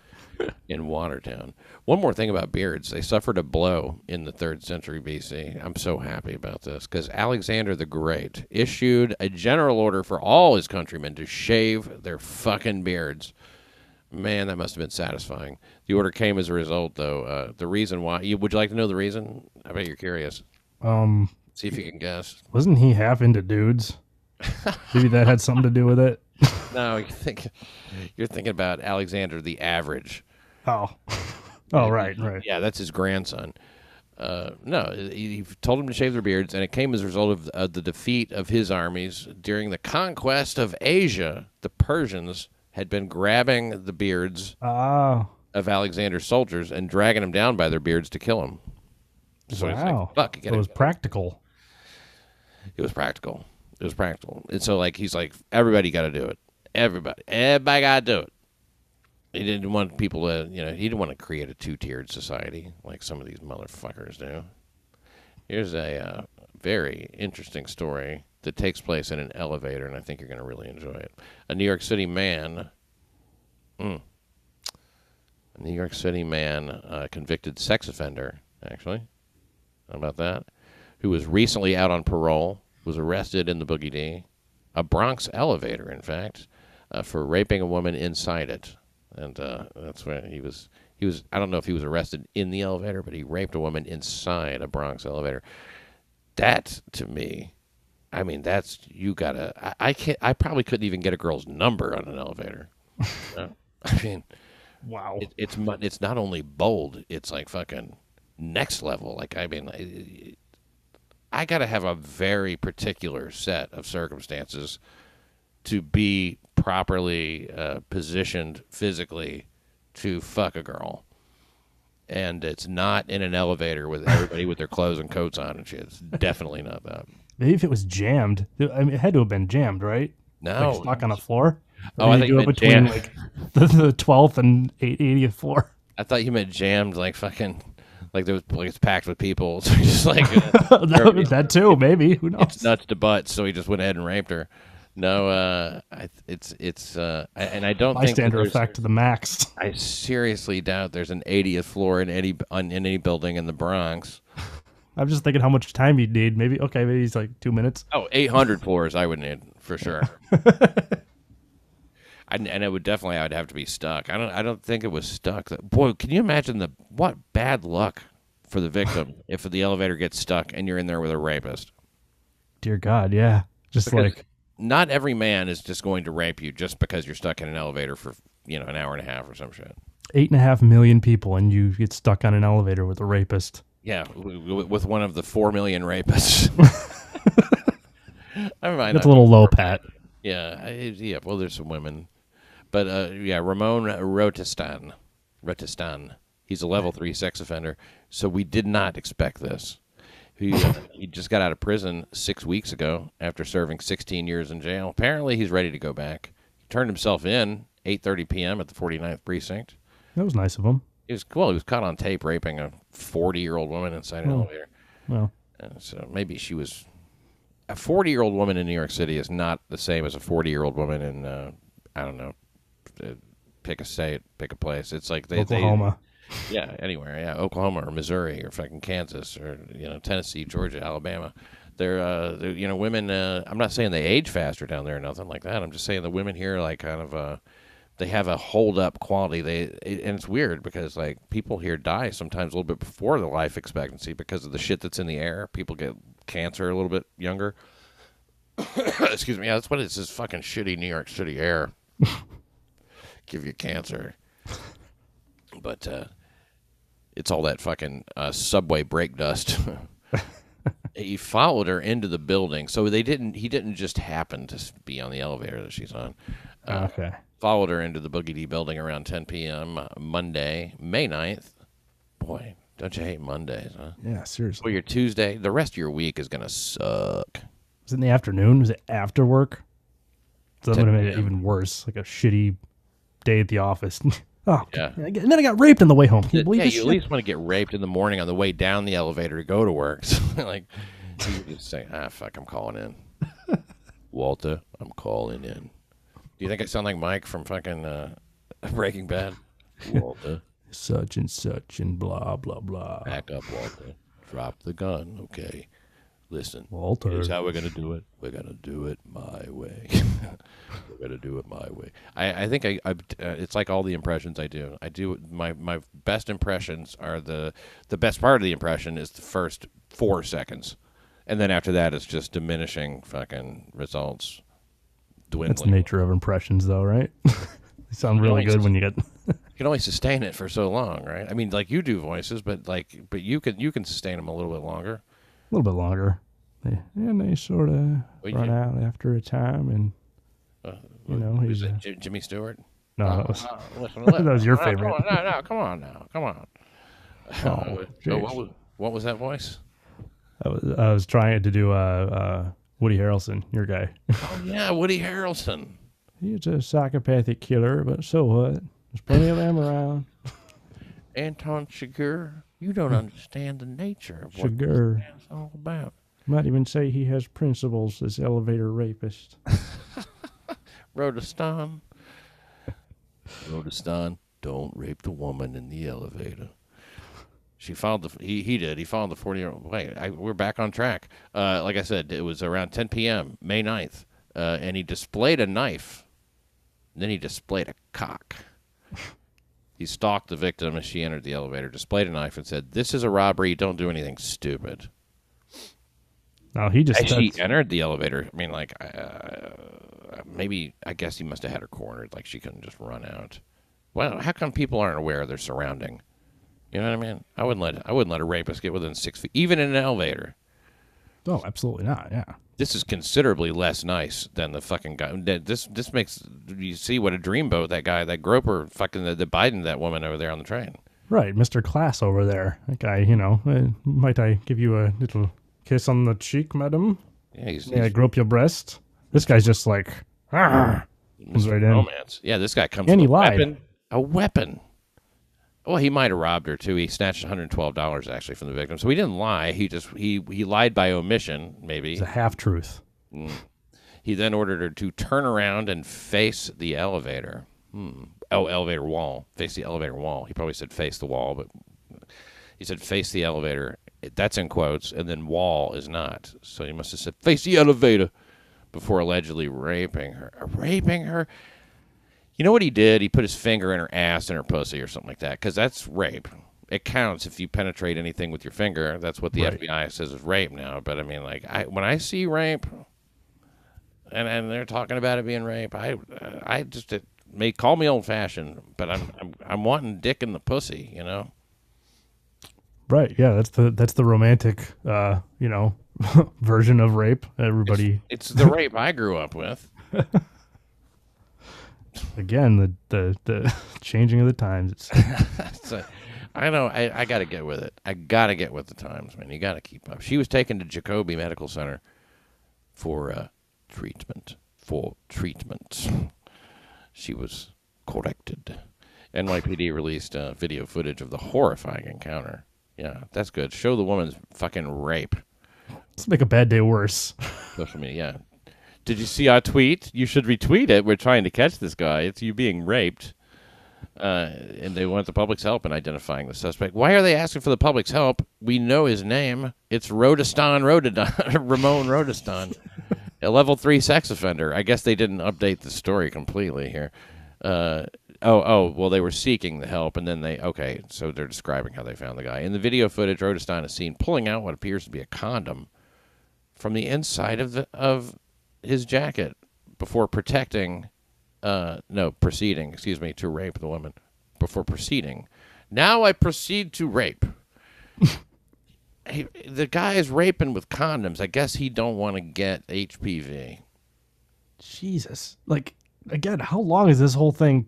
in Watertown. One more thing about beards. They suffered a blow in the 3rd century BC. I'm so happy about this because Alexander the Great issued a general order for all his countrymen to shave their fucking beards. Man, that must have been satisfying. The order came as a result, though. Uh, the reason why. You, would you like to know the reason? I bet you're curious. Um, See if you can guess. wasn't he half into dudes? Maybe that had something to do with it. No, you think you're thinking about Alexander the Average. Oh, oh, right, right. Yeah, that's his grandson. Uh, no, he, he told him to shave their beards, and it came as a result of, of the defeat of his armies during the conquest of Asia. The Persians had been grabbing the beards Oh, of Alexander's soldiers and dragging them down by their beards to kill them. So wow. like, "Fuck, you So gotta it was practical. It was practical. It was practical. And so like he's like, everybody got to do it. Everybody, everybody got to do it. He didn't want people to, you know, he didn't want to create a two-tiered society like some of these motherfuckers do. Here's a uh, very interesting story that takes place in an elevator, and I think you're going to really enjoy it. A New York City man, mm, a New York City man, uh, convicted sex offender, actually. How about that? Who was recently out on parole, was arrested in the Boogie D, a Bronx elevator, in fact, uh, for raping a woman inside it, and uh, that's where he was. He was. I don't know if he was arrested in the elevator, but he raped a woman inside a Bronx elevator. That to me, I mean, that's you gotta. I, I can't. I probably couldn't even get a girl's number on an elevator. Uh, I mean, Wow. it, it's it's not only bold, it's like fucking next level. Like I mean, I, I got to have a very particular set of circumstances to be properly uh, positioned physically to fuck a girl. And it's not in an elevator with everybody with their clothes and coats on and shit. It's definitely not that. Maybe if it was jammed, I mean, it had to have been jammed, right? No, like stuck on a floor. Oh, I think you you it meant between jammed. like the, the 12th and 80th floor. I thought you meant jammed, like fucking, like there was like it's packed with people. So just like uh, that, that too, maybe. Who knows? it's nuts to butts, so he just went ahead and raped her. No, uh, I, it's it's, uh, I- and I don't Bystander effect to the max. I seriously doubt there's an 80th floor in any on, in any building in the Bronx. I'm just thinking how much time you'd need. Maybe okay, maybe it's like two minutes. Oh, 800 floors I would need for sure. And, and it would definitely I would have to be stuck. I don't I don't think it was stuck. Boy, can you imagine the what bad luck for the victim if the elevator gets stuck and you're in there with a rapist? Dear God, yeah. Just Because like not every man is just going to rape you just because you're stuck in an elevator for you know an hour and a half or some shit. eight and a half million people, and you get stuck on an elevator with a rapist. Yeah, with one of the four million rapists. Might It's not a little low pat. Yeah, I, yeah. Well, there's some women, but uh, yeah, Ramon Rotistan, Rotistan. He's a level three sex offender, so we did not expect this. He uh, he just got out of prison six weeks ago after serving 16 years in jail. Apparently, he's ready to go back. He turned himself in 8:30 p.m. at the 49th precinct. That was nice of him. He was well. He was caught on tape raping a 40 year old woman inside an Oh. elevator. Well, Uh, so maybe she was a 40 year old woman in New York City is not the same as a 40 year old woman in uh, I don't know pick a state pick a place it's like they, Oklahoma. they yeah anywhere yeah Oklahoma or Missouri or fucking Kansas or you know Tennessee Georgia Alabama they're, uh, they're you know women uh, I'm not saying they age faster down there or nothing like that I'm just saying the women here like kind of uh they have a hold up quality. They it, and it's weird because like people here die sometimes a little bit before the life expectancy because of the shit that's in the air. People get cancer a little bit younger. Excuse me. Yeah, that's what it's this fucking shitty New York City air. Give you cancer. But uh, it's all that fucking uh, subway brake dust. he followed her into the building, so they didn't. He didn't just happen to be on the elevator that she's on okay. followed her into the Boogie D building around 10 p.m. uh, Monday, May 9th. Boy, don't you hate Mondays, huh? Yeah, seriously. Well, your Tuesday, the rest of your week is going to suck. Was it in the afternoon? Was it after work? So that would have made it even worse. Like a shitty day at the office. oh, Yeah. and then I got raped on the way home. Can you believe yeah, you at least want to get raped in the morning on the way down the elevator to go to work. So, like, you just say, ah, fuck, I'm calling in. Walter, I'm calling in. Do you think I sound like Mike from fucking uh, Breaking Bad? Walter. Such and such and blah blah blah. Back up, Walter. Drop the gun, okay? Listen, Walter. here's how we're gonna do it. We're gonna do it my way. we're gonna do it my way. I, I think I, I uh, it's like all the impressions I do. I do my my best impressions are the the best part of the impression is the first four seconds, and then after that it's just diminishing fucking results. Dwindling. That's the nature of impressions, though, right? they sound really good when you get. you can only sustain it for so long, right? I mean, like you do voices, but like, but you can you can sustain them a little bit longer. A little bit longer. They, and they sort of Well, run you- out after a time, and Uh, you know he's it? uh, Jimmy Stewart. no, Uh, that was, uh, listen, That was your uh, favorite. On, no, no, come on now, come on. oh, So what was what was that voice? I was I was trying to do uh, uh Woody Harrelson, your guy. Oh yeah, Woody Harrelson. He's a psychopathic killer, but so what? There's plenty of them around. Anton Chigurh. You don't understand the nature of what Chigurh. it's all about. Might even say he has principles as elevator rapist. Rodestan. Rodestan, don't rape the woman in the elevator. She followed the he he did he followed the forty year old. Wait, I, we're back on track. Uh, like I said, it was around 10 p.m. May 9th, uh, and he displayed a knife. Then he displayed a cock. He stalked the victim as she entered the elevator, displayed a knife, and said, "This is a robbery. Don't do anything stupid." No, he just As she entered the elevator, I mean, like, uh, maybe I guess he must have had her cornered. Like she couldn't just run out. Well, how come people aren't aware of their surrounding? You know what I mean? I wouldn't let I wouldn't let a rapist get within six feet, even in an elevator. Oh, absolutely not. Yeah. This is considerably less nice than the fucking guy. This this makes you see what a dreamboat that guy, that groper, fucking the, the Biden, that woman over there on the train. Right, Mr. Class over there. That guy, you know, uh, might I give you a little kiss on the cheek, madam? Yeah, he's, I he's grope your breast? This guy's just like, Mr. right in. romance. Yeah, this guy comes And he lied. weapon. A weapon. Well, he might have robbed her too. He snatched one hundred twelve dollars actually from the victim. So he didn't lie. He just he he lied by omission. Maybe It's a half truth. he then ordered her to turn around and face the elevator. Hmm. Oh, elevator wall. Face the elevator wall. He probably said face the wall, but he said face the elevator. That's in quotes, and then wall is not. So he must have said face the elevator before allegedly raping her. Raping her. You know what he did? He put his finger in her ass and her pussy or something like that, because that's rape. It counts if you penetrate anything with your finger. That's what the Right. FBI says is rape now. But I mean, like, I when I see rape, and and they're talking about it being rape, I I just it may call me old fashioned, but I'm, I'm I'm wanting dick in the pussy, you know. Right. Yeah, that's the that's the romantic uh, you know, version of rape. Everybody It's the rape I grew up with. again the the the changing of the times. It's So, I know. I, I got to get with it. I got to get with the times, man. You got to keep up. She was taken to Jacobi Medical Center for uh, treatment. For treatment. She was corrected. NYPD released uh, video footage of the horrifying encounter. Yeah, that's good. Show the woman's fucking rape. let's make a bad day worse. Social media. Yeah. Did you see our tweet? You should retweet it. We're trying to catch this guy. It's you being raped. Uh, and they want the public's help in identifying the suspect. Why are they asking for the public's help? We know his name. It's Rodestan Rodedon, Ramon Rodestan, a level three sex offender. I guess they didn't update the story completely here. Uh, oh, oh, well, they were seeking the help, and then they okay. So they're describing how they found the guy. In the video footage, Rodestan is seen pulling out what appears to be a condom from the inside of the of his jacket before protecting uh no proceeding excuse me to rape the woman before proceeding. Now i proceed to rape. The guy is raping with condoms. I guess he don't want to get hpv Jesus, like again, how long is this whole thing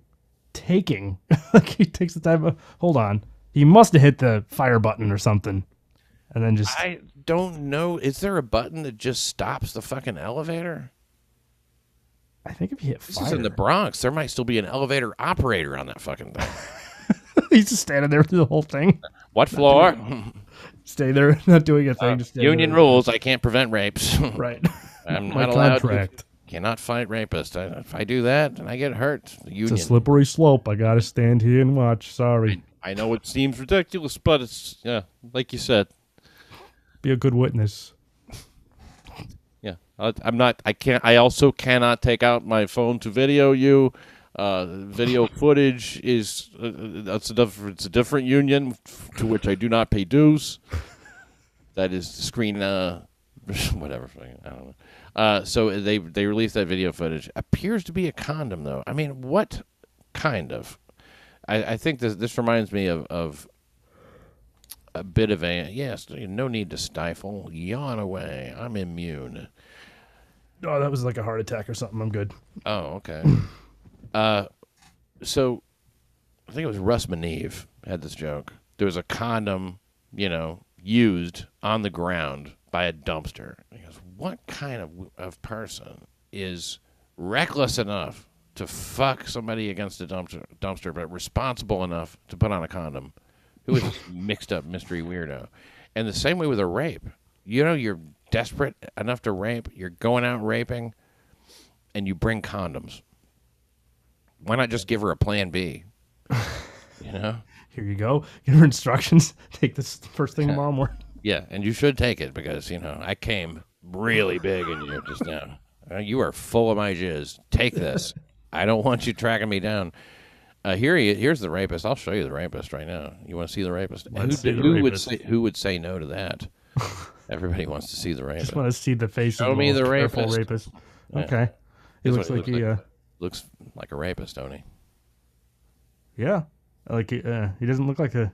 taking? like he takes the time. Of, hold on, he must have hit the fire button or something, and then just i don't know is there a button that just stops the fucking elevator I think if he hit this fire, is in the bronx there might still be an elevator operator on that fucking thing he's just standing there through the whole thing. what floor Stay there, not doing a thing. Uh, just union there. rules i can't prevent rapes right? i'm not allowed to contract. Cannot fight rapists. I, if I do that and I get hurt, the It's a slippery slope. I gotta stand here and watch. Sorry, I know it seems ridiculous, but it's yeah, like you said. Be a good witness. Yeah, I, I'm not. I can't. I also cannot take out my phone to video you. Uh, video footage is uh, that's a different. It's a different union to which I do not pay dues. That is screen. Uh, whatever. I don't know. Uh, so they they released that video footage. Appears to be a condom though. I mean, what kind of? I, I think this this reminds me of of a bit of a yes. No need to stifle. Yawn away. I'm immune. Oh, that was like a heart attack or something. I'm good. Oh, okay. uh, so I think it was Russ Meneve had this joke. There was a condom, you know, used on the ground by a dumpster. He goes, "What kind of of person is reckless enough to fuck somebody against a dumpster, dumpster, but responsible enough to put on a condom? Who is this mixed up mystery weirdo?" And the same way with a rape. You know, you're desperate enough to rape. You're going out raping and you bring condoms. Why not just give her a plan B? you know? Here you go. Give her instructions. Take this first thing tomorrow morning. Yeah, and you should take it because, you know, I came really big in you just now. Uh, you are full of my jizz. Take this. I don't want you tracking me down. Uh, here he, here's the rapist. I'll show you the rapist right now. You want to see the rapist? Who, Let's the who would say who would say no to that? Everybody wants to see the rapist. Just want to see the face Show of me the rapist. rapist. Yeah. Okay. He looks like he he, looks uh, Looks like a rapist, don't he? yeah, like he, uh, he doesn't look like a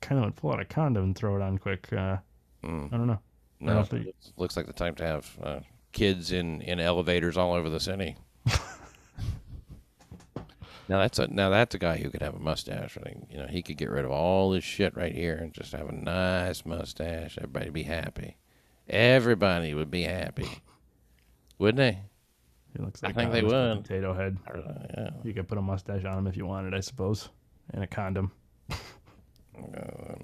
kind of would pull out a condom and throw it on quick. Uh, Mm. I don't know. No, don't think- looks, looks like the type to have uh, kids in, in elevators all over the city. now that's a now that's a guy who could have a mustache. I think you know he could get rid of all this shit right here and just have a nice mustache. Everybody'd be happy. Everybody would be happy, wouldn't they? He looks I like think they a would. Potato head. Yeah, You could put a mustache on him if you wanted, I suppose, and a condom. uh,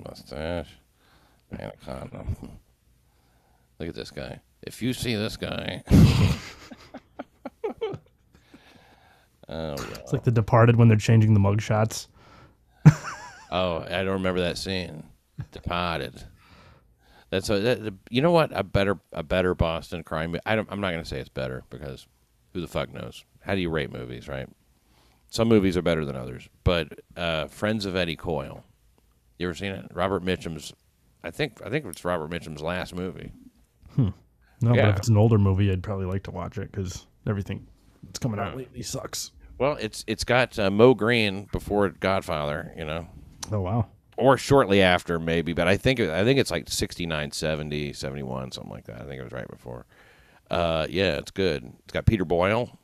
mustache and a condom. Look at this guy. If you see this guy. oh, yeah. It's like The Departed when they're changing the mug shots. Oh, I don't remember that scene. Departed. That's a that, you know what a better a better Boston crime. I don't, I'm not going to say it's better because who the fuck knows? How do you rate movies, right? Some movies are better than others, but uh, Friends of Eddie Coyle. You ever seen it? Robert Mitchum's. I think I think it's Robert Mitchum's last movie. Hmm. No, but if it's an older movie, I'd probably like to watch it because everything that's coming out lately sucks. Well, it's it's got uh, Moe Greene before Godfather. You know, Oh wow, or shortly after maybe, but I think it, I think it's like 69, 70, 71, something like that. I think it was right before. Uh, yeah, it's good. It's got Peter Boyle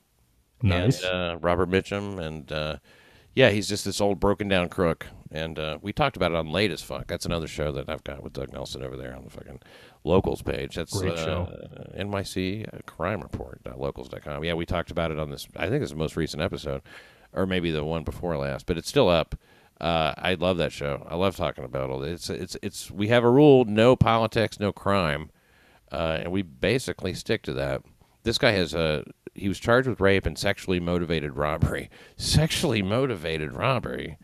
Nice. and uh, Robert Mitchum, and uh, yeah, he's just this old broken down crook. And uh, we talked about it on Late as Fuck. That's another show that I've got with Doug Nelson over there on the fucking locals page. That's Great uh, show. NYC uh, Crime Report locals.com. Yeah, we talked about it on this. I think it's the most recent episode, or maybe the one before last, but it's still up. Uh, I love that show. I love talking about it. It's it's it's. We have a rule: no politics, no crime, uh, and we basically stick to that. This guy has a. He was charged with rape and sexually motivated robbery. Sexually motivated robbery.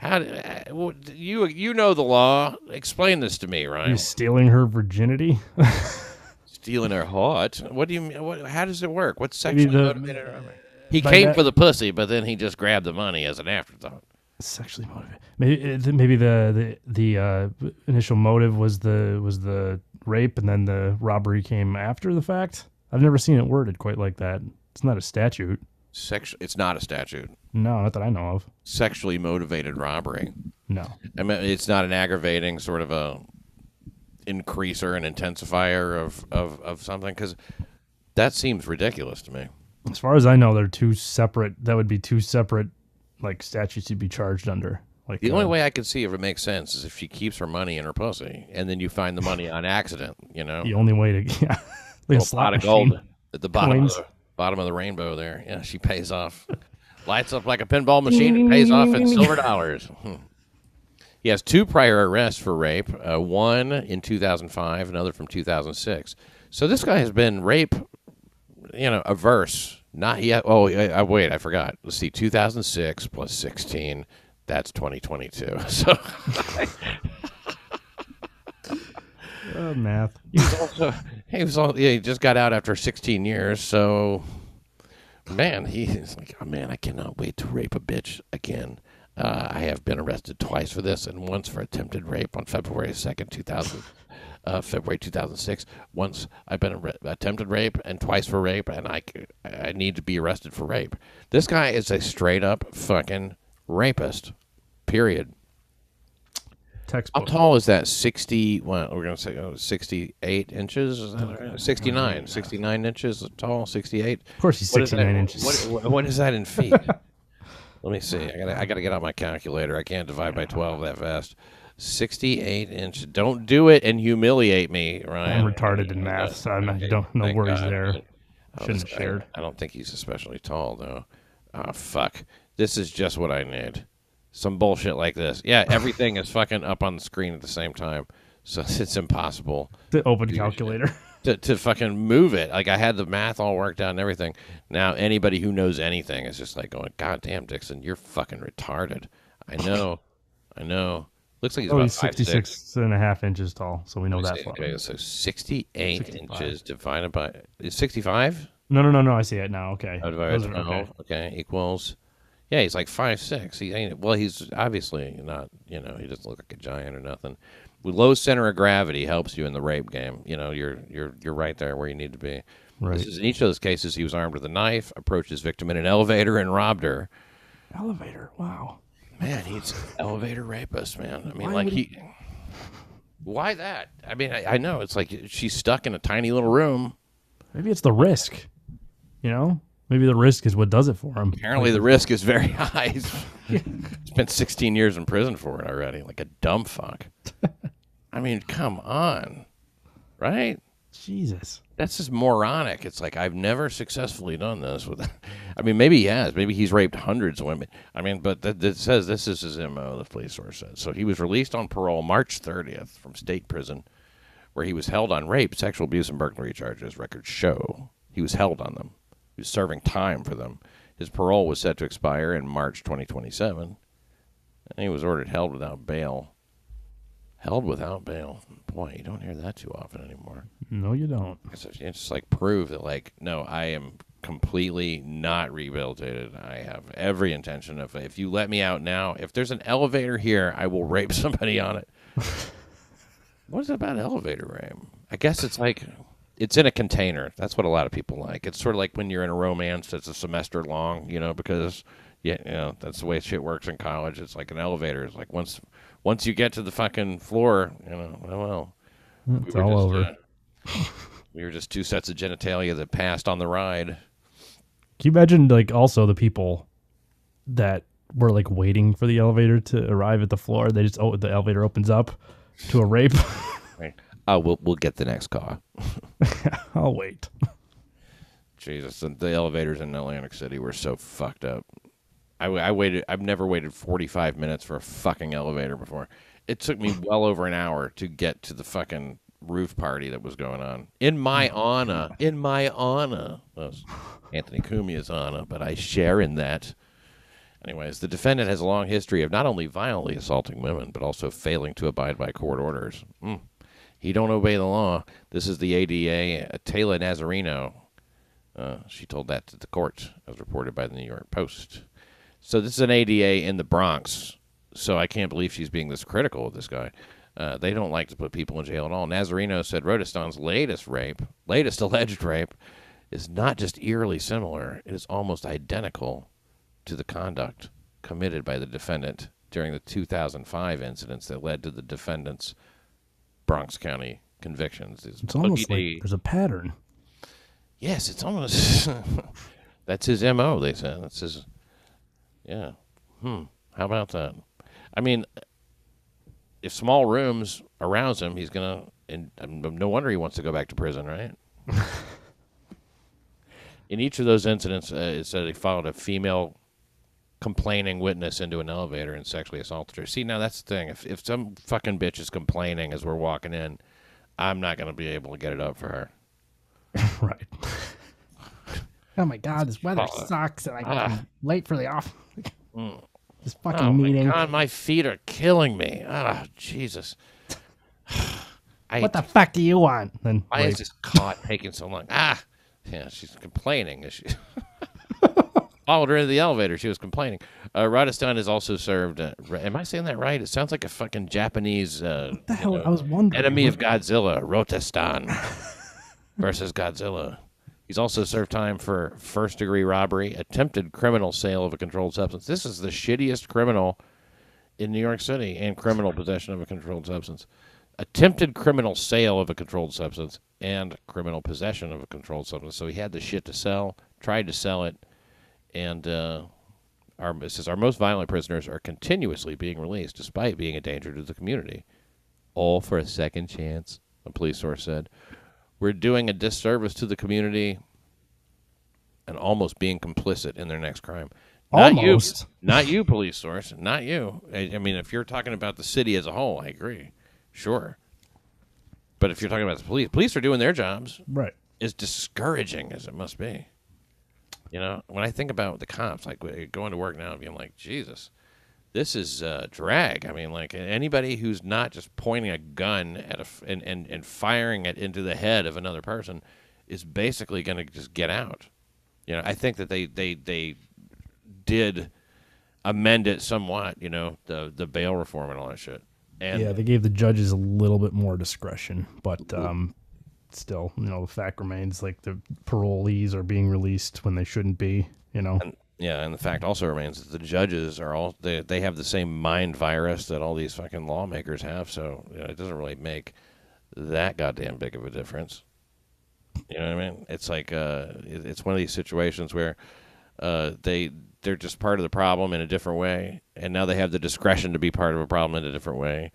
How do, uh, you you know the law? Explain this to me, Ryan. He's stealing her virginity. Stealing her heart. What do you mean? What, how does it work? What's Maybe sexually the- motivated? He came that- for the pussy, but then he just grabbed the money as an afterthought. Sexually motivated. Maybe uh, maybe the the the uh, initial motive was the was the rape, and then the robbery came after the fact. I've never seen it worded quite like that. It's not a statute. Sex. It's not a statute. No, not that I know of. Sexually motivated robbery. No. I mean, it's not an aggravating sort of a increaser and intensifier of of, of something because that seems ridiculous to me. As far as I know, they're two separate. That would be two separate like statutes you'd be charged under. Like The uh, only way I can see if it makes sense is if she keeps her money in her pussy, and then you find the money on accident. You know, the only way to yeah, like a little slot of gold at the bottom of the bottom of the rainbow there. Yeah, she pays off. Lights up like a pinball machine and pays off in silver dollars. Hmm. He has two prior arrests for rape, uh, one in 2005, another from 2006. So this guy has been rape, you know, averse. Not yet. Oh, I, I, wait, I forgot. Let's see, 2006 plus 16. That's 2022. So Uh, math. he was also he was all, yeah, he just got out after 16 years. So man, he's like, oh, man, I cannot wait to rape a bitch again. Uh, I have been arrested twice for this, and once for attempted rape on February 2nd, 2000, uh, February 2006. Once I've been attempted rape, and twice for rape, and I, I need to be arrested for rape. This guy is a straight up fucking rapist. Period. How tall is that? 60, well, we're going to say oh, 68 inches? Is that right? 69. 69 inches tall, 68. Of course, he's What is that- 69 inches. What, what- what is that in feet? Let me see. I got I got to get out my calculator. I can't divide by 12 that fast. 68 inch. Don't do it and humiliate me, Ryan. I'm retarded in math, so I'm not, don't no Thank worries God. there. Oh, Shouldn't have shared. I don't think he's especially tall, though. Oh, fuck. This is just what I need. Some bullshit like this. Yeah, everything is fucking up on the screen at the same time. So it's impossible The open calculator. to, to fucking move it. Like I had the math all worked out and everything. Now anybody who knows anything is just like going, God damn, Dixon, you're fucking retarded. I know. I know. Looks like he's Oh, about he's five, 66 and a half inches tall, so we know that. Okay, so 68 65. inches divided by is 65? No, no, no, no. I see it now. Okay. Oh, divided are- 12. Okay. equals. Yeah, he's like five six. He ain't. Well, he's obviously not. You know, he doesn't look like a giant or nothing. With low center of gravity helps you in the rape game. You know, you're you're you're right there where you need to be. Right. This is in each of those cases. He was armed with a knife, approached his victim in an elevator, and robbed her. Elevator. Wow. Man, he's elevator rapist, man. I mean, Why like would he. Why that? I mean, I, I know it's like she's stuck in a tiny little room. Maybe it's the risk. You know, maybe the risk is what does it for him. Apparently, the risk is very high. He's spent 16 years in prison for it already, like a dumb fuck. I mean, come on, right? Jesus. That's just moronic. It's like I've never successfully done this with. I mean, maybe he has. Maybe he's raped hundreds of women. I mean, but that, that says this is his mo. The police source says so. He was released on parole March 30th from state prison, where he was held on rape, sexual abuse, and burglary charges. Records show he was held on them. He was serving time for them. His parole was set to expire in March 2027, and he was ordered held without bail. Held without bail. Boy, you don't hear that too often anymore. No, you don't. It's just, it's like prove that like no, I am completely not rehabilitated. I have every intention of if you let me out now, if there's an elevator here, I will rape somebody on it. what is it about elevator rape? I guess it's like it's in a container. That's what a lot of people like. It's sort of like when you're in a romance that's a semester long, you know, because yeah, you know, that's the way shit works in college. It's like an elevator. It's like once once you get to the fucking floor, you know, oh, well, It's we were all just, over. uh, we were just two sets of genitalia that passed on the ride. Can you imagine like also the people that were like waiting for the elevator to arrive at the floor? They just oh the elevator opens up to a rape. Right. Oh, we'll we'll get the next car. I'll wait. Jesus, the, the elevators in Atlantic City were so fucked up. I waited. I've never waited forty five minutes for a fucking elevator before. It took me well over an hour to get to the fucking roof party that was going on in my honor. In my honor, Well, it's Anthony Cumia's honor, but I share in that. Anyways, the defendant has a long history of not only violently assaulting women, but also failing to abide by court orders. Mm. He don't obey the law. This is the ADA, uh, Taylor Nazareno. Uh, she told that to the court, as reported by the New York Post. So this is an ADA in the Bronx. So I can't believe she's being this critical of this guy. Uh, they don't like to put people in jail at all. Nazareno said Rodestone's latest rape, latest alleged rape, is not just eerily similar; it is almost identical to the conduct committed by the defendant during the 2005 incidents that led to the defendant's Bronx County convictions. It's almost Boogie like there's a pattern. Yes, it's almost. that's his mo. They said that's his. Yeah. Hmm. How about that? I mean, if small rooms arouse him, he's gonna. And um, no wonder he wants to go back to prison, right? In each of those incidents, uh, it said he followed a female complaining witness into an elevator and sexually assaulted her. See, now that's the thing. If if some fucking bitch is complaining as we're walking in, I'm not gonna be able to get it up for her. right. Oh my god, this weather Oh, sucks and ah. I'm late for the off this fucking Oh meeting. my god, my feet are killing me. Ah, Jesus. I, What the fuck do you want? Then why rape. is this caught taking so long? Ah, yeah, she's complaining. Is she? Followed her into the elevator. She was complaining. Uh, Radistan is also served. Uh, am I saying that right? It sounds like a fucking Japanese uh, What the hell? you know, I was wondering. enemy of Godzilla, Rotastan versus Godzilla. He's also served time for first degree robbery, attempted criminal sale of a controlled substance. This is the shittiest criminal in New York City and criminal possession of a controlled substance. Attempted criminal sale of a controlled substance and criminal possession of a controlled substance. So he had the shit to sell, tried to sell it, and uh, our, it says our most violent prisoners are continuously being released despite being a danger to the community. All for a second chance, a police source said. We're doing a disservice to the community and almost being complicit in their next crime. Not Almost. you, not you, police source, not you. I, I mean, if you're talking about the city as a whole, I agree, sure. But if you're talking about the police, police are doing their jobs. Right. As discouraging as it must be, you know, when I think about the cops, like going to work now, and being like, Jesus, this is uh, drag. I mean, like anybody who's not just pointing a gun at a f- and, and, and firing it into the head of another person is basically going to just get out. You know, I think that they they they did amend it somewhat. You know, the the bail reform and all that shit. And yeah, they gave the judges a little bit more discretion, but um, still, you know, the fact remains like the parolees are being released when they shouldn't be. You know, And, yeah, and the fact also remains that the judges are all they they have the same mind virus that all these fucking lawmakers have. So you know, it doesn't really make that goddamn big of a difference. You know what I mean? It's like uh, it, it's one of these situations where uh, they they're just part of the problem in a different way, and now they have the discretion to be part of a problem in a different way.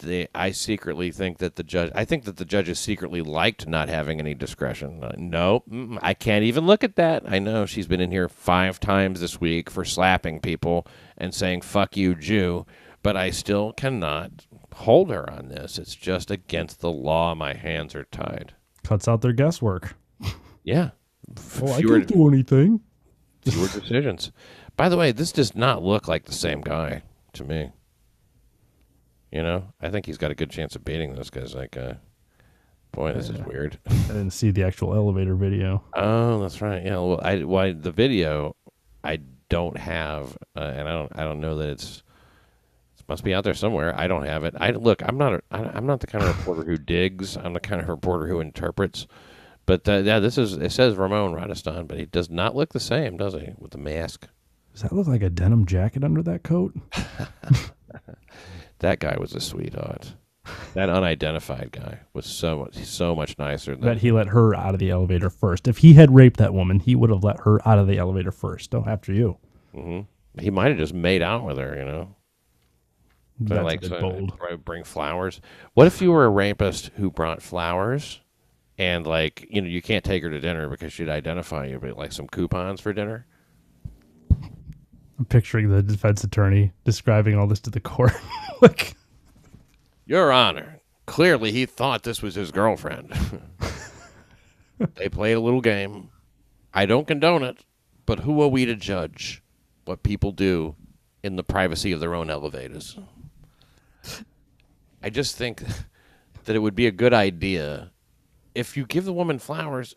They, I secretly think that the judge. I think that the judges secretly liked not having any discretion. Uh, no, I can't even look at that. I know she's been in here five times this week for slapping people and saying "fuck you, Jew," but I still cannot hold her on this. It's just against the law. My hands are tied. cuts out their guesswork. Yeah. Oh, I can't do anything. fewer decisions. By the way, this does not look like the same guy to me. You know, I think he's got a good chance of beating those guy's like, uh, boy, this is weird. I didn't see the actual elevator video. Oh, that's right. Yeah. Well, I why the video I don't have, uh, and I don't I don't know that it's it must be out there somewhere. I don't have it. I look. I'm not. A, I, I'm not the kind of reporter who digs. I'm the kind of reporter who interprets. But uh, yeah, this is. It says Ramon Radistan, but he does not look the same, does he? With the mask. Does that look like a denim jacket under that coat? That guy was a sweetheart. That unidentified guy was so much, so much nicer than That he let her out of the elevator first. If he had raped that woman, he would have let her out of the elevator first. No, after you. Mm-hmm. he might have just made out with her. You know, So, That's like so- uh, bold. bring flowers. What if you were a rapist who brought flowers, and like you know you can't take her to dinner because she'd identify you, but like some coupons for dinner. I'm picturing the defense attorney describing all this to the court. like, Your Honor, clearly he thought this was his girlfriend. they played a little game. I don't condone it, but who are we to judge what people do in the privacy of their own elevators? I just think that it would be a good idea if you give the woman flowers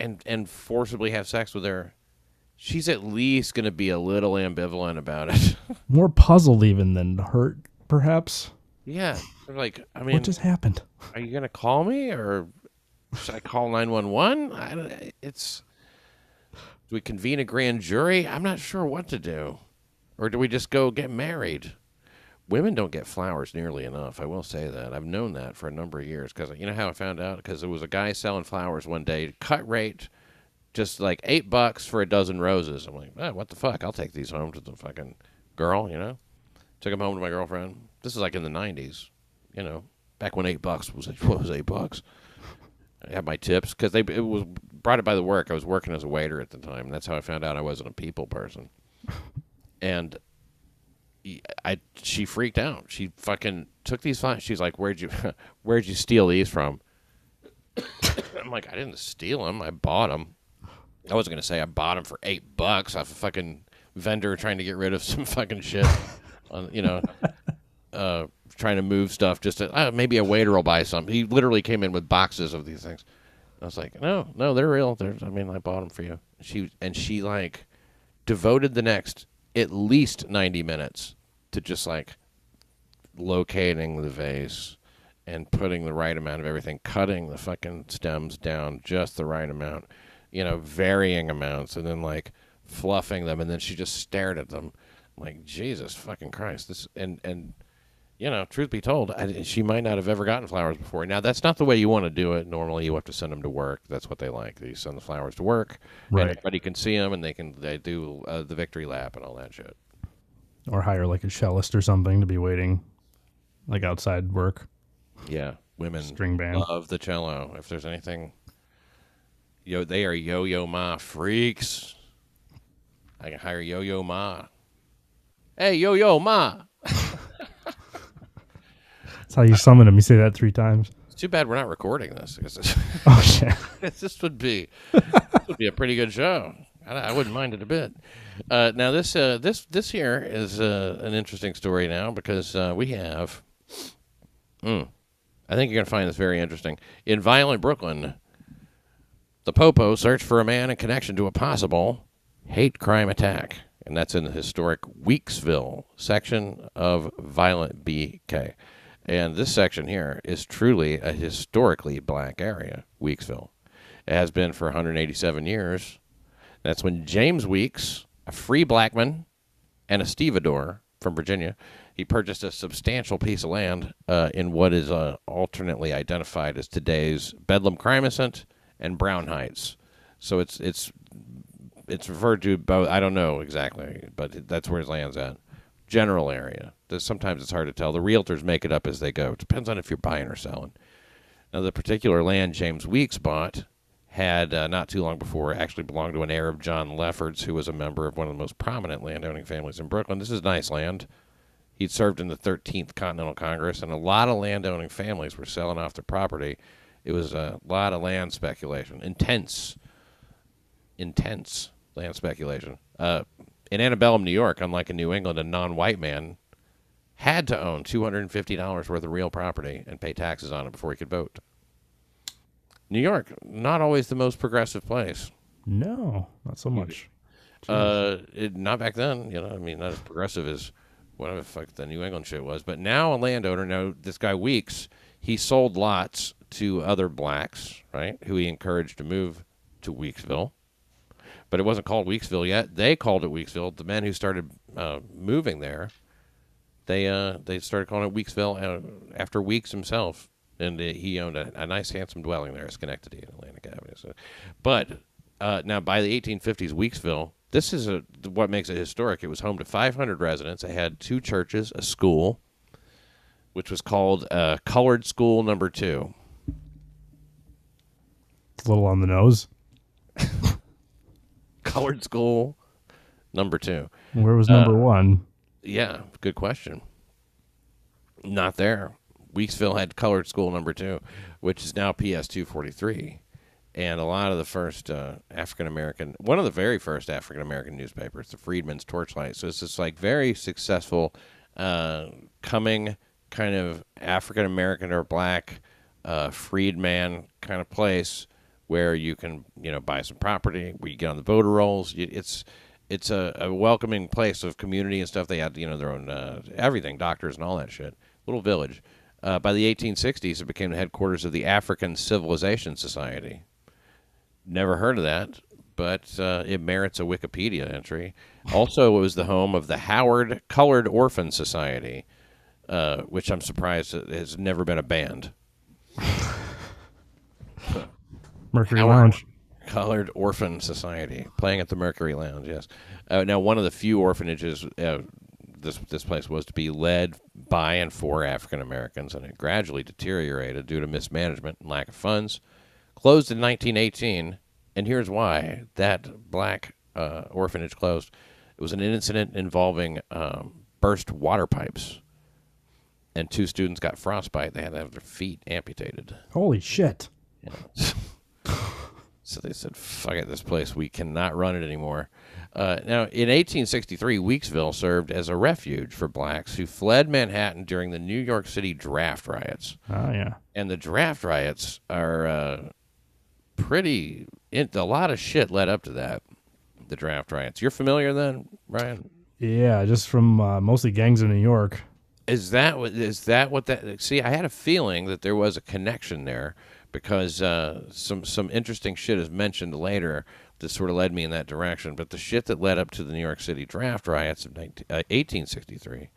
and and forcibly have sex with her. She's at least going to be a little ambivalent about it. more puzzled even than hurt, perhaps. yeah, like I mean, what just happened? are you gonna call me or should I call nine one one? It's do we convene a grand jury? I'm not sure what to do, or do we just go get married? Women don't get flowers nearly enough. I will say that. I've known that for a number of years because you know how I found out because there was a guy selling flowers one day, cut rate, just like eight bucks for a dozen roses. I'm like, oh, what the fuck? I'll take these home to the fucking girl, you know. Took them home to my girlfriend. This is like in the '90s, you know, back when eight bucks was was eight bucks. I had my tips because they it was brought it by the work. I was working as a waiter at the time. That's how I found out I wasn't a people person. and I she freaked out. She fucking took these flowers. She's like, "Where'd you where'd you steal these from?" I'm like, "I didn't steal them. I bought them." I wasn't gonna say I bought them for eight bucks off a fucking vendor trying to get rid of some fucking shit. on you know, uh, trying to move stuff. Just to, uh, maybe a waiter will buy some. He literally came in with boxes of these things. I was like, no, no, they're real. They're, I mean, I bought them for you. She and she like devoted the next at least ninety minutes to just like locating the vase and putting the right amount of everything, cutting the fucking stems down just the right amount, you know, varying amounts, and then like fluffing them, and then she just stared at them, like Jesus fucking Christ, this and and you know, truth be told, I, she might not have ever gotten flowers before. Now that's not the way you want to do it. Normally, you have to send them to work. That's what they like. You send the flowers to work, Right. and everybody can see them, and they can they do uh, the victory lap and all that shit. Or hire like a cellist or something to be waiting, like outside work. Yeah, women String band. love the cello. If there's anything, yo, they are yo-yo ma freaks. I can hire yo-yo ma. Hey, yo-yo ma. That's how you summon him. You say that three times. It's too bad we're not recording this Oh shit. this would be this would be a pretty good show. I, I wouldn't mind it a bit. Uh, now this uh, this this here is uh, an interesting story now because uh, we have. Mm, I think you're gonna find this very interesting. In violent Brooklyn, the Popo searched for a man in connection to a possible hate crime attack, and that's in the historic Weeksville section of violent BK. And this section here is truly a historically black area, Weeksville. It has been for 187 years. That's when James Weeks, a free black man and a stevedore from Virginia, he purchased a substantial piece of land uh, in what is uh, alternately identified as today's Bedlam Crimescent and Brown Heights. So it's it's it's referred to both. I don't know exactly, but that's where his land's at. General area. Sometimes it's hard to tell. The realtors make it up as they go. It depends on if you're buying or selling. Now, the particular land James Weeks bought had uh, not too long before actually belonged to an heir of John Lefferts, who was a member of one of the most prominent landowning families in Brooklyn. This is nice land. He'd served in the 13th Continental Congress, and a lot of landowning families were selling off their property. It was a lot of land speculation, intense, intense land speculation. Uh, in Antebellum, New York, unlike in New England, a non-white man had to own $250 worth of real property and pay taxes on it before he could vote. New York, not always the most progressive place. No, not so much. Uh, it, not back then, you know. I mean, not as progressive as whatever the fuck the New England shit was. But now a landowner, now this guy Weeks, he sold lots to other blacks, right? Who he encouraged to move to Weeksville. But it wasn't called Weeksville yet. They called it Weeksville. The men who started uh, moving there they uh, they started calling it Weeksville uh, after Weeks himself, and he owned a, a nice, handsome dwelling there Schenectady and Atlantic Avenue. So, but uh, now by the 1850s, Weeksville. This is a, what makes it historic. It was home to 500 residents. It had two churches, a school, which was called uh, Colored School Number Two. A little on the nose. Colored School Number Two. Where was number one? Yeah, good question. Not there. Weeksville had Colored School Number Two, which is now PS two forty three, and a lot of the first uh, African American, one of the very first African American newspapers, the Freedman's Torchlight. So it's this like very successful, uh, coming kind of African American or black uh, freedman kind of place where you can you know buy some property, where you get on the voter rolls. It's it's a, a welcoming place of community and stuff. They had you know their own uh, everything, doctors and all that shit. Little village. Uh, by the 1860s, it became the headquarters of the African Civilization Society. Never heard of that, but uh, it merits a Wikipedia entry. Also, it was the home of the Howard Colored Orphan Society, uh, which I'm surprised has never been a band. Mercury. Lounge. Colored Orphan Society, playing at the Mercury Lounge. Yes. Uh, now, one of the few orphanages uh, this this place was to be led by and for African Americans, and it gradually deteriorated due to mismanagement and lack of funds. Closed in 1918, and here's why that black uh, orphanage closed. It was an incident involving um, burst water pipes, and two students got frostbite. They had to have their feet amputated. Holy shit. So they said, "Fuck it, this place we cannot run it anymore." Uh, now, in 1863, Weeksville served as a refuge for blacks who fled Manhattan during the New York City draft riots. Oh yeah. And the draft riots are uh, pretty. It, a lot of shit led up to that. The draft riots. You're familiar then, Ryan? Yeah, just from uh, mostly gangs in New York. Is that what is that what that? See, I had a feeling that there was a connection there because uh, some some interesting shit is mentioned later that sort of led me in that direction. But the shit that led up to the New York City draft riots of 19, uh, 1863,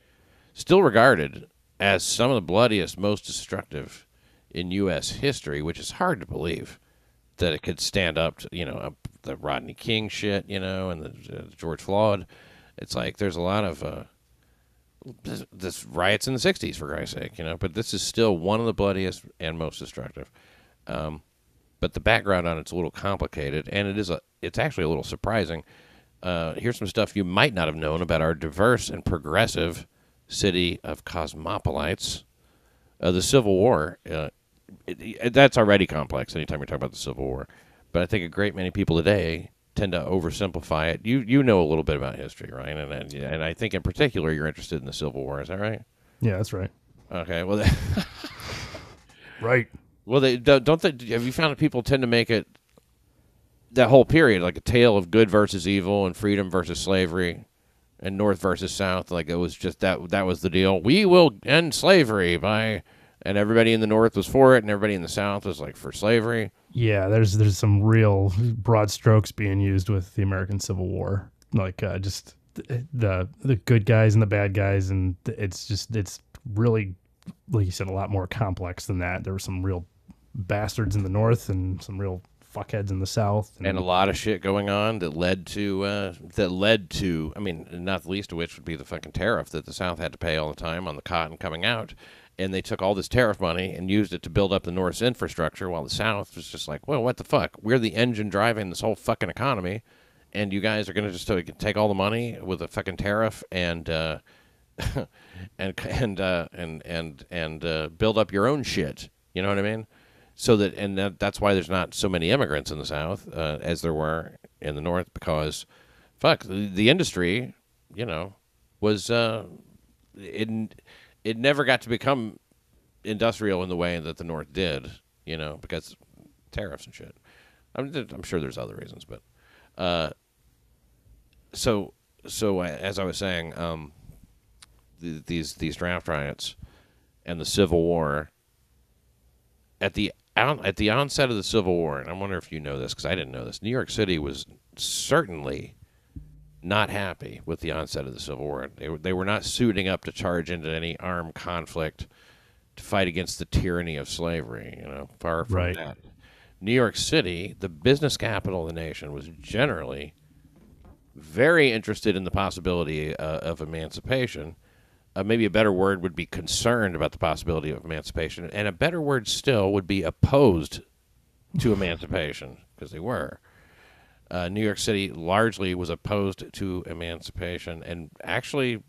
still regarded as some of the bloodiest, most destructive in U.S. history, which is hard to believe that it could stand up to you know the Rodney King shit, you know, and the uh, George Floyd. It's like there's a lot of uh, this, this riots in the 60s for Christ's sake, you know, but this is still one of the bloodiest and most destructive. Um, but the background on it's a little complicated, and it is a it's actually a little surprising. Uh, here's some stuff you might not have known about our diverse and progressive city of cosmopolites. Uh, the Civil War, uh, it, it- that's already complex anytime you're talking about the Civil War. But I think a great many people today tend to oversimplify it. You you know a little bit about history, right? And and, and I think in particular you're interested in the Civil War. Is that right? Yeah, that's right. Okay. Well, Right. Well, they don't. they, have you found that people tend to make it that whole period like a tale of good versus evil and freedom versus slavery and North versus South? Like it was just that that was the deal. We will end slavery by, and everybody in the North was for it, and everybody in the South was like for slavery. Yeah, there's there's some real broad strokes being used with the American Civil War, like uh, just the the good guys and the bad guys, and it's just it's really, like you said, a lot more complex than that. There were some real bastards in the North and some real fuckheads in the South, and a lot of shit going on that led to uh, that led to I mean not the least of which would be the fucking tariff that the South had to pay all the time on the cotton coming out. And they took all this tariff money and used it to build up the North's infrastructure while the South was just like well what the fuck? We're the engine driving this whole fucking economy and you guys are gonna just uh, take all the money with a fucking tariff and uh, and and uh, and and and uh, build up your own shit. You know what I mean so that and that, that's why there's not so many immigrants in the South uh, as there were in the North because fuck the, the industry, you know, was uh, it it never got to become industrial in the way that the North did, you know, because tariffs and shit. I'm I'm sure there's other reasons, but uh, so so uh, as I was saying, um, th- these these draft riots and the Civil War at the at the onset of the Civil War, and I wonder if you know this because I didn't know this. New York City was certainly not happy with the onset of the Civil War. They were, they were not suiting up to charge into any armed conflict to fight against the tyranny of slavery. You know, far from Right. that. New York City, the business capital of the nation, was generally very interested in the possibility uh, of emancipation. Uh, maybe a better word would be concerned about the possibility of emancipation, and a better word still would be opposed to emancipation because they were. Uh, New York City largely was opposed to emancipation and actually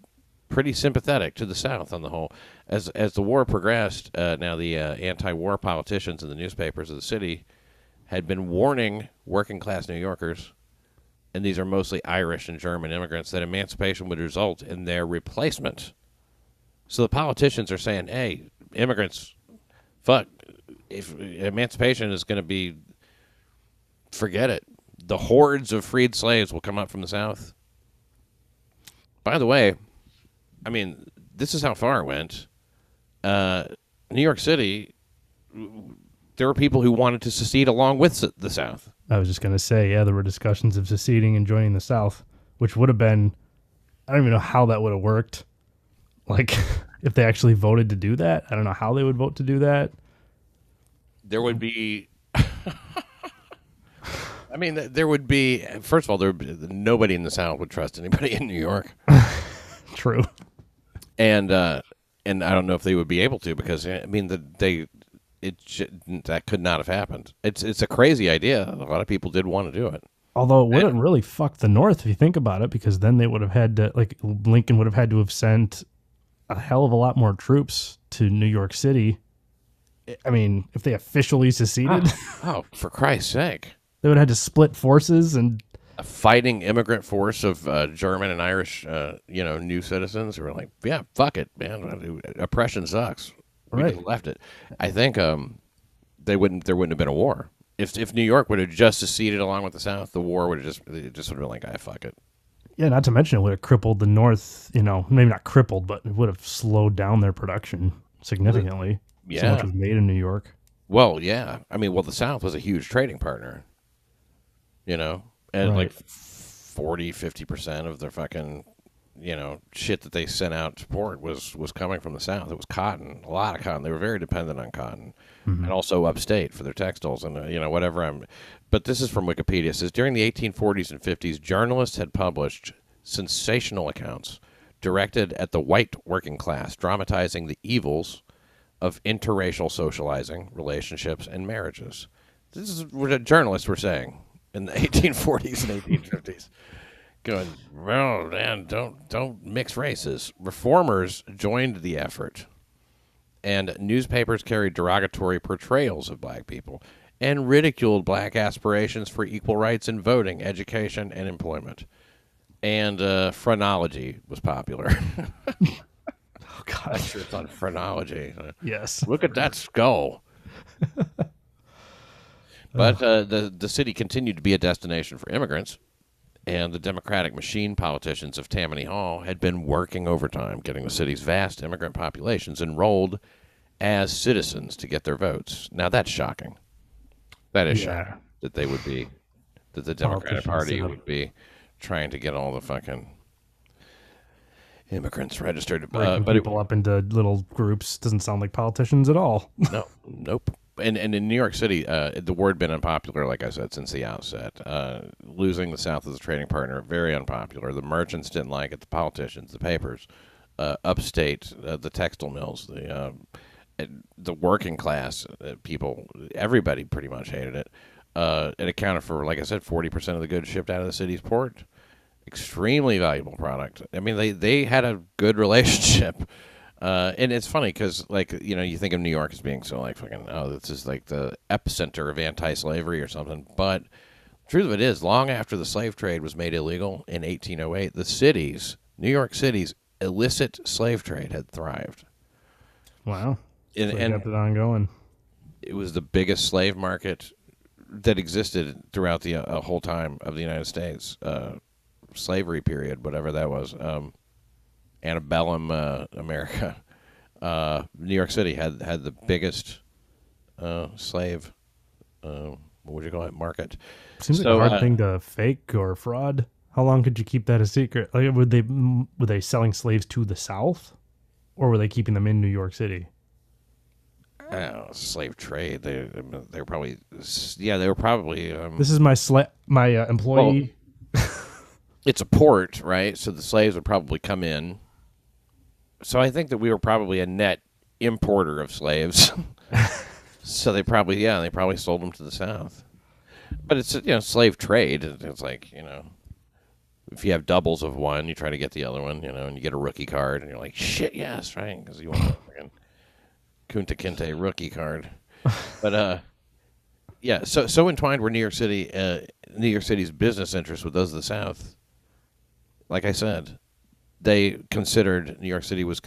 pretty sympathetic to the South on the whole. As as the war progressed, uh, now the uh, anti-war politicians in the newspapers of the city had been warning working class New Yorkers, and these are mostly Irish and German immigrants, that emancipation would result in their replacement. So the politicians are saying, "Hey, immigrants, fuck, if emancipation is going to be, forget it. The hordes of freed slaves will come up from the South." By the way, I mean, this is how far it went. Uh, New York City, there were people who wanted to secede along with the South. I was just gonna say, yeah, there were discussions of seceding and joining the South, which would have been, I don't even know how that would have worked. Like, if they actually voted to do that, I don't know how they would vote to do that. There would be. I mean, there would be. First of all, there be, nobody in the South would trust anybody in New York, True. and uh, and I don't know if they would be able to because I mean, the, they it j- that could not have happened. It's it's a crazy idea. A lot of people did want to do it. Although it wouldn't really fuck the North if you think about it, because then they would have had to, like, Lincoln would have had to have sent a hell of a lot more troops to New York City. I- mean, if they officially seceded, Oh, for Christ's sake! they would have had to split forces and a fighting immigrant force of uh, German and Irish, uh, you know, new citizens who were like, "Yeah, fuck it, man. Oppression sucks. We Right. just left it." I think um, they wouldn't. There wouldn't have been a war if if New York would have just seceded along with the South. The war would have just it just would have been like, "I fuck it." Yeah, not to mention it would have crippled the North, you know, maybe not crippled, but it would have slowed down their production significantly. Yeah, So much was made in New York. Well, yeah. I mean, well, the South was a huge trading partner. You know, and Right. like 40, 50 percent of their fucking, you know, shit that they sent out to port was was coming from the South. It was cotton, a lot of cotton. They were very dependent on cotton, and also upstate for their textiles and uh, you know whatever. I'm, but this is from Wikipedia. It says during the 1840s and 50s, journalists had published sensational accounts directed at the white working class, dramatizing the evils of interracial socializing, relationships, and marriages. This is what journalists were saying in the 1840s and 1850s. Going, well, man, don't don't mix races. Reformers joined the effort, and newspapers carried derogatory portrayals of black people and ridiculed black aspirations for equal rights in voting, education, and employment. And uh, phrenology was popular. Oh God. Lectures on phrenology. Yes. Look at that skull. but uh, the the city continued to be a destination for immigrants, and the Democratic machine politicians of Tammany Hall had been working overtime, getting the city's vast immigrant populations enrolled as citizens to get their votes. Now that's shocking. That is Yeah. shocking that they would be that the Democratic Party would be trying to get all the fucking immigrants registered. Uh, but it, people up into little groups doesn't sound like politicians at all. no, nope. And and in New York City, uh, the word been unpopular, like I said, since the outset. Uh, losing the South as a trading partner, very unpopular. The merchants didn't like it. The politicians, the papers, uh, upstate, uh, the textile mills, the uh, the working class uh, people, everybody pretty much hated it. Uh, it accounted for, like I said, forty percent of the goods shipped out of the city's port. Extremely valuable product. I mean, they they had a good relationship. Uh, and it's funny because, like, you know, you think of New York as being so like fucking, oh, this is like the epicenter of anti-slavery or something. But the truth of it is, long after the slave trade was made illegal in 1808, the cities, New York City's illicit slave trade had thrived, Wow. And, So and kept it ongoing. it was the biggest slave market that existed throughout the uh, whole time of the United States uh, slavery period, whatever that was. Um, antebellum uh, America, uh, New York City had had the biggest uh, slave. Uh, what would you call it? Market. Seems So, like a hard uh, thing to fake or fraud. How long could you keep that a secret? Like, would they were they selling slaves to the South, or were they keeping them in New York City? Uh, slave trade. They they were probably yeah they were probably. Um, This is my sla- my uh, employee. it's a port, right? So the slaves would probably come in. So I think that we were probably a net importer of slaves. so they probably yeah they probably sold them to the South. But it's you know slave trade. It's like you know if you have doubles of one, you try to get the other one, you know, and you get a rookie card, and you're like, shit, yes, right, because you want fucking Kunta Kinte rookie card. But uh, yeah, so so entwined were New York City, uh, New York City's business interests with those of the South. Like I said, they considered New York City was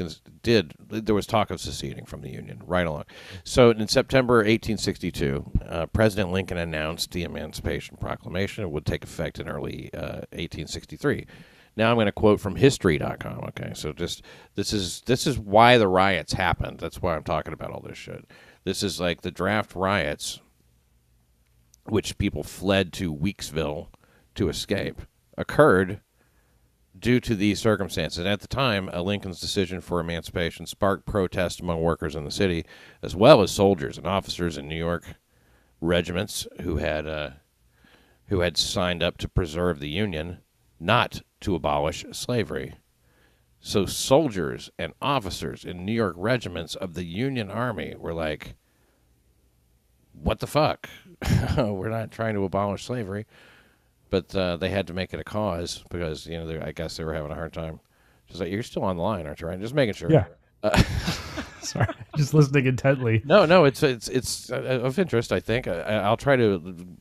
did there was talk of seceding from the Union right along. So in September 1862, uh, President Lincoln announced the Emancipation Proclamation. It would take effect in early uh, 1863. Now I'm going to quote from History.com. Okay, so just this is this is why the riots happened. That's why I'm talking about all this shit. This is like the draft riots, which people fled to Weeksville to escape, occurred due to these circumstances. And at the time, Lincoln's decision for emancipation sparked protest among workers in the city, as well as soldiers and officers in New York regiments who had uh, who had signed up to preserve the Union, not to abolish slavery. So soldiers and officers in New York regiments of the Union Army were like, "What the fuck? we're not trying to abolish slavery." but uh, they had to make it a cause because you know I guess they were having a hard time. Just like you're still on the line, aren't you? Right? Just making sure. Yeah. Sorry, just listening intently. No, no, it's it's it's uh, of interest. I think I, I'll try to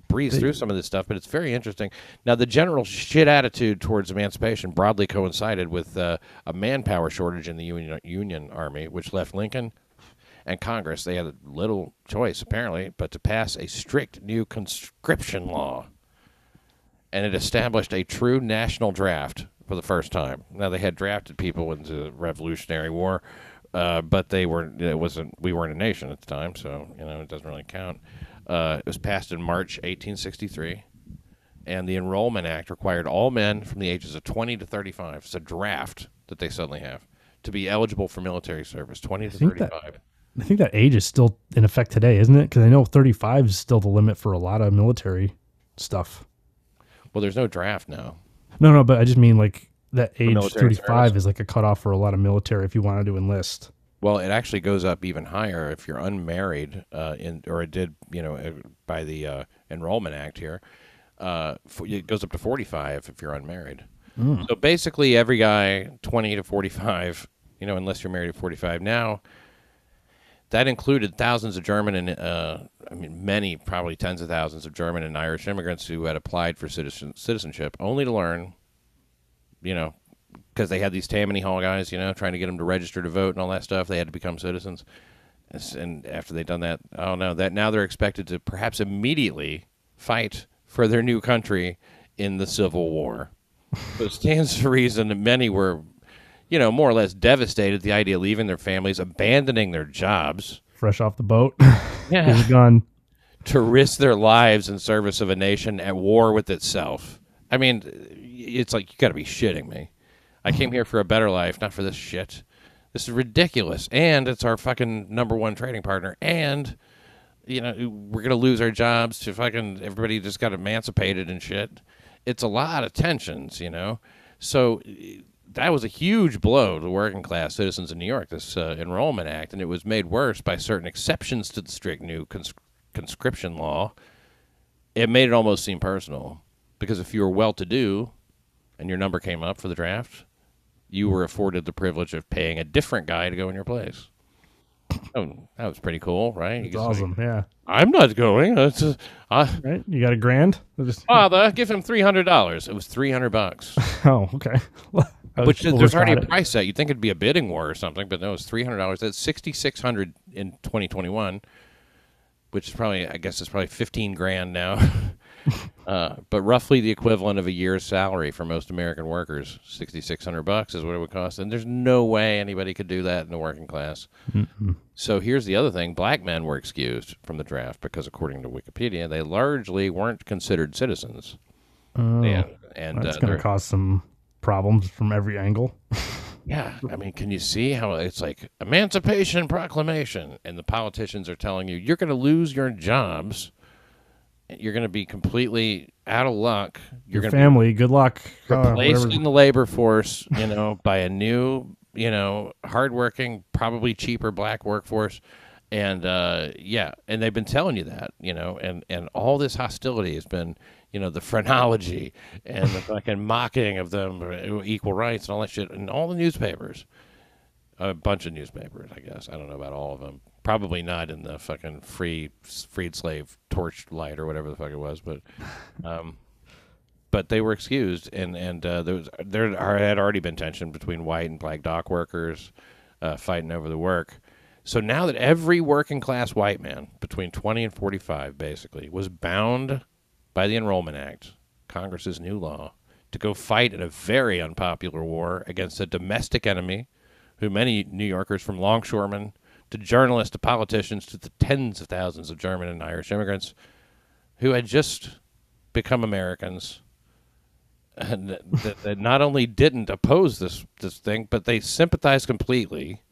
breeze through some of this stuff, but it's very interesting. Now, the general shit attitude towards emancipation broadly coincided with uh, a manpower shortage in the Union Union Army, which left Lincoln and Congress. They had little choice apparently, but to pass a strict new conscription law and it established a true national draft for the first time. Now they had drafted people into the Revolutionary War, uh, but they were it wasn't we weren't a nation at the time, so you know it doesn't really count. Uh, it was passed in March 1863, and the Enrollment Act required all men from the ages of 20 to 35. It's a draft that they suddenly have to be eligible for military service. 20 to think that- 35. I think that age is still in effect today, isn't it? Because I know 35 is still the limit for a lot of military stuff. Well, there's no draft now. No, no, but I just mean like that age 35 service. is like a cutoff for a lot of military if you wanted to enlist. Well, it actually goes up even higher if you're unmarried, uh, in or it did, you know, uh, by the uh, Enrollment Act here. Uh, it goes up to 45 if you're unmarried. So basically, every guy 20 to 45, you know, unless you're married at 45 now. That included thousands of German and, uh, I mean, many, probably tens of thousands of German and Irish immigrants who had applied for citizen, citizenship, only to learn, you know, because they had these Tammany Hall guys, you know, trying to get them to register to vote and all that stuff. They had to become citizens. And after they'd done that, oh no, that now they're expected to perhaps immediately fight for their new country in the Civil War. so it stands to reason that many were, you know, more or less devastated at the idea of leaving their families, abandoning their jobs Fresh off the boat. Yeah. He's gone. to risk their lives in service of a nation at war with itself. I mean, it's like you got to be shitting me. I came here for a better life, not for this shit. This is ridiculous, and it's our fucking number one trading partner, and you know we're gonna lose our jobs to fucking everybody just got emancipated and shit. It's a lot of tensions, you know. So that was a huge blow to working class citizens in New York. This uh, Enrollment Act, and it was made worse by certain exceptions to the strict new cons- conscription law. It made it almost seem personal because if you were well-to-do and your number came up for the draft, you were afforded the privilege of paying a different guy to go in your place. Oh, that was pretty cool, right? It's awesome. Yeah. I'm not going. It's uh, uh, Right? You got a grand? Just, father, give him three hundred dollars. It was three hundred bucks. oh, okay. I Which was- there's already a price set. You'd think it'd be a bidding war or something, but no, it's three hundred dollars. That's sixty six hundred in twenty twenty one, which is probably I guess it's probably fifteen grand now. uh, but roughly the equivalent of a year's salary for most American workers. Sixty six hundred bucks is what it would cost, and there's no way anybody could do that in the working class. So here's the other thing: black men were excused from the draft because, according to Wikipedia, they largely weren't considered citizens. Oh. They and That's uh, going to cause some problems from every angle. Yeah, I mean, can you see how it's like Emancipation Proclamation, and the politicians are telling you you're going to lose your jobs, you're going to be completely out of luck, you're Your family, good luck. uh, whatever. in the labor force, you know, by a new, you know, hardworking, probably cheaper black workforce, and uh, yeah, and they've been telling you that, you know, and and all this hostility has been, you know, the phrenology and the fucking mocking of them uh, equal rights and all that shit, and all the newspapers, a bunch of newspapers, I guess. I don't know about all of them. Probably not in the fucking free freed slave torchlight or whatever the fuck it was, but um, but they were excused, and and uh, there was there had already been tension between white and black dock workers uh, fighting over the work. So now that every working class white man between 20 and 45 basically was bound by the Enrollment Act, Congress's new law, to go fight in a very unpopular war against a domestic enemy who many New Yorkers from longshoremen to journalists to politicians to the tens of thousands of German and Irish immigrants who had just become Americans and that, that not only didn't oppose this this thing, but they sympathized completely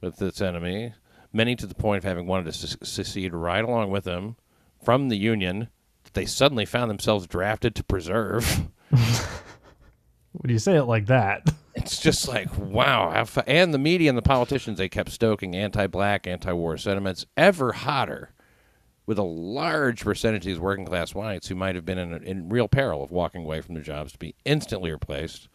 with this enemy. Many to the point of having wanted to secede right along with them from the Union that they suddenly found themselves drafted to preserve. When you say it like that, It's just like wow, and the media and the politicians they kept stoking anti-black, anti-war sentiments ever hotter, with a large percentage of these working class whites who might have been in, in real peril of walking away from their jobs to be instantly replaced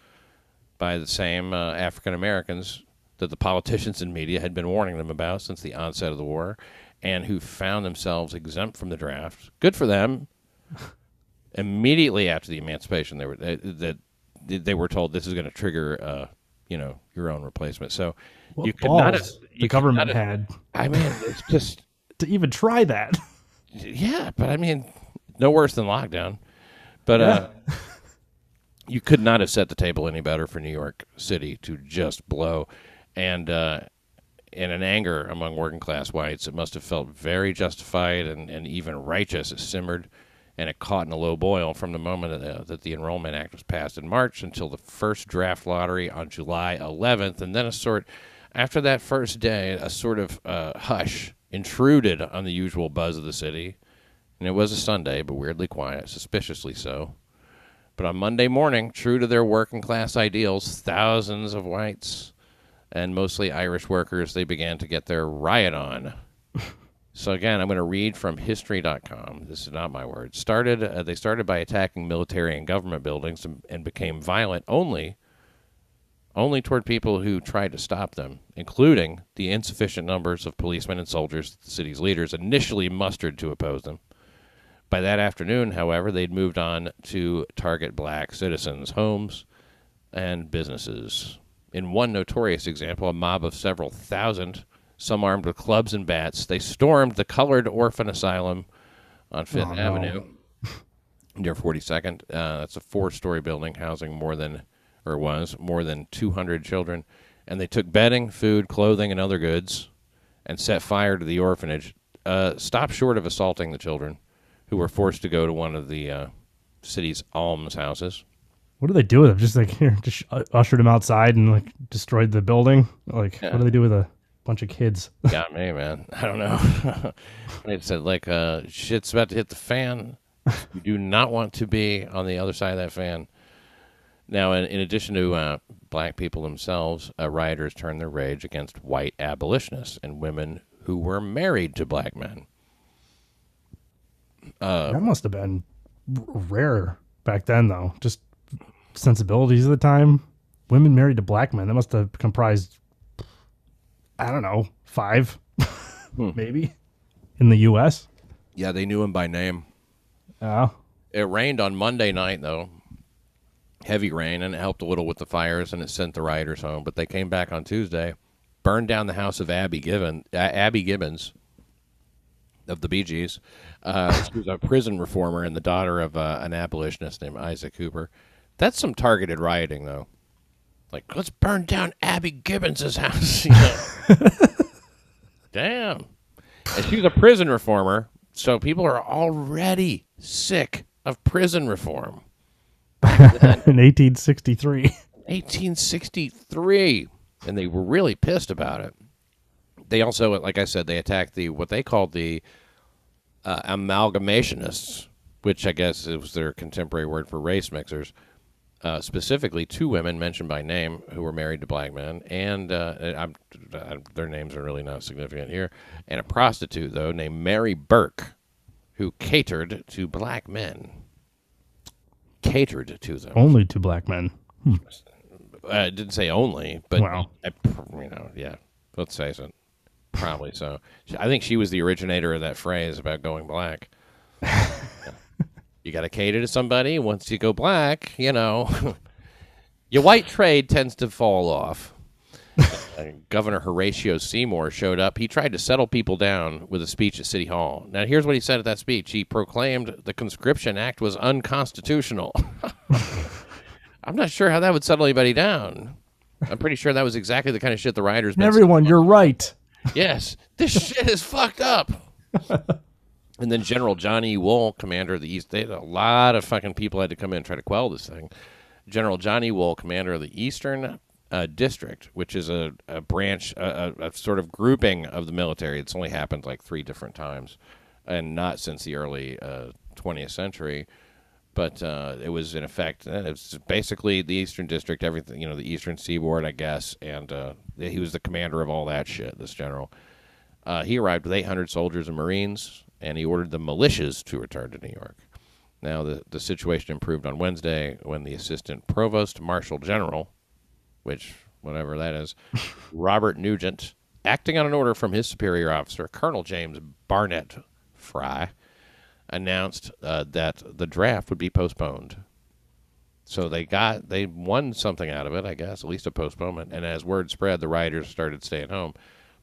by the same uh, African Americans that the politicians and media had been warning them about since the onset of the war, and who found themselves exempt from the draft. Good for them. Immediately after the emancipation, they were that they were told this is going to trigger, uh, you know, your own replacement. So what you could not have, you the government not had I mean, it's just to even try that. yeah, but I mean, no worse than lockdown. But uh, you could not have set the table any better for New York City to just blow, and uh, in an anger among working class whites, it must have felt very justified and, and even righteous. It simmered, and it caught in a low boil from the moment that, uh, that the Enrollment Act was passed in March until the first draft lottery on July 11th, and then a sort after that first day, a sort of uh, hush intruded on the usual buzz of the city. And it was a Sunday, but weirdly quiet, suspiciously so. But on Monday morning, true to their working class ideals, thousands of whites and mostly Irish workers, they began to get their riot on. So again, I'm going to read from history.com. This is not my words. Started uh, they started by attacking military and government buildings and, and became violent only only toward people who tried to stop them, including the insufficient numbers of policemen and soldiers the city's leaders initially mustered to oppose them. By that afternoon, however, they'd moved on to target black citizens' homes and businesses. In one notorious example, a mob of several thousand, some armed with clubs and bats, they stormed the Colored Orphan Asylum on Fifth Oh, no. Avenue near 42nd. Uh, that's a four-story building housing more than, or was more than 200 children, and they took bedding, food, clothing, and other goods, and set fire to the orphanage. Uh, stopped short of assaulting the children, who were forced to go to one of the uh, city's almshouses. What do they do with them? Just like here, just ushered them outside and like destroyed the building. Like, Yeah. what do they do with a bunch of kids? Got me, man. I don't know. they said like uh, shit's about to hit the fan. You do not want to be on the other side of that fan. Now, in, in addition to uh, black people themselves, uh, rioters turned their rage against white abolitionists and women who were married to black men. Uh, that must have been r- rare back then, though. Just sensibilities of the time. Women married to black men. That must have comprised, I don't know, five, Hmm. maybe, in the U.S. Yeah, they knew him by name. Yeah. It rained on Monday night, though. Heavy rain, and it helped a little with the fires, and it sent the rioters home. But they came back on Tuesday, burned down the house of Abby Gibbon, uh, Abby Gibbons of the Bee Gees. Uh, she was a prison reformer and the daughter of uh, an abolitionist named Isaac Hooper. That's some targeted rioting, though. Like, let's burn down Abby Gibbons's house. you know? Damn. And she was a prison reformer, so people are already sick of prison reform. in 1863. 1863, and they were really pissed about it. They also, like I said, they attacked the what they called the uh, amalgamationists, which I guess was their contemporary word for race mixers. Uh, specifically, two women mentioned by name who were married to black men, and uh, I'm, uh, their names are really not significant here, and a prostitute though named Mary Burke, who catered to black men. Catered to them. Only to black men. I didn't say only, but Wow. I, you know, yeah, let's say so. Probably so. I think she was the originator of that phrase about going black. you got to cater to somebody. Once you go black, you know, your white trade tends to fall off. Governor Horatio Seymour showed up. He tried to settle people down with a speech at City Hall. Now, here's what he said at that speech. He proclaimed the Conscription Act was unconstitutional. I'm not sure how that would settle anybody down. I'm pretty sure that was exactly the kind of shit the rioters. Everyone, you're right. Yes, this shit is fucked up. And then General Johnny Wool, commander of the East, they had a lot of fucking people had to come in and try to quell this thing. General Johnny Wool, commander of the Eastern uh, District, which is a, a branch, a, a, sort of grouping of the military. It's only happened like three different times, and not since the early uh, 20th century. But uh, it was in effect. uh, It's basically the Eastern District, everything you know, the Eastern Seaboard, I guess, and uh, he was the commander of all that shit. This general. Uh, he arrived with 800 soldiers and Marines, and he ordered the militias to return to New York. Now, the, the situation improved on Wednesday when the assistant provost marshal general, which, whatever that is, Robert Nugent, acting on an order from his superior officer, Colonel James Barnett Fry, announced uh, that the draft would be postponed. So they got they won something out of it, I guess, at least a postponement. And as word spread, the rioters started staying home.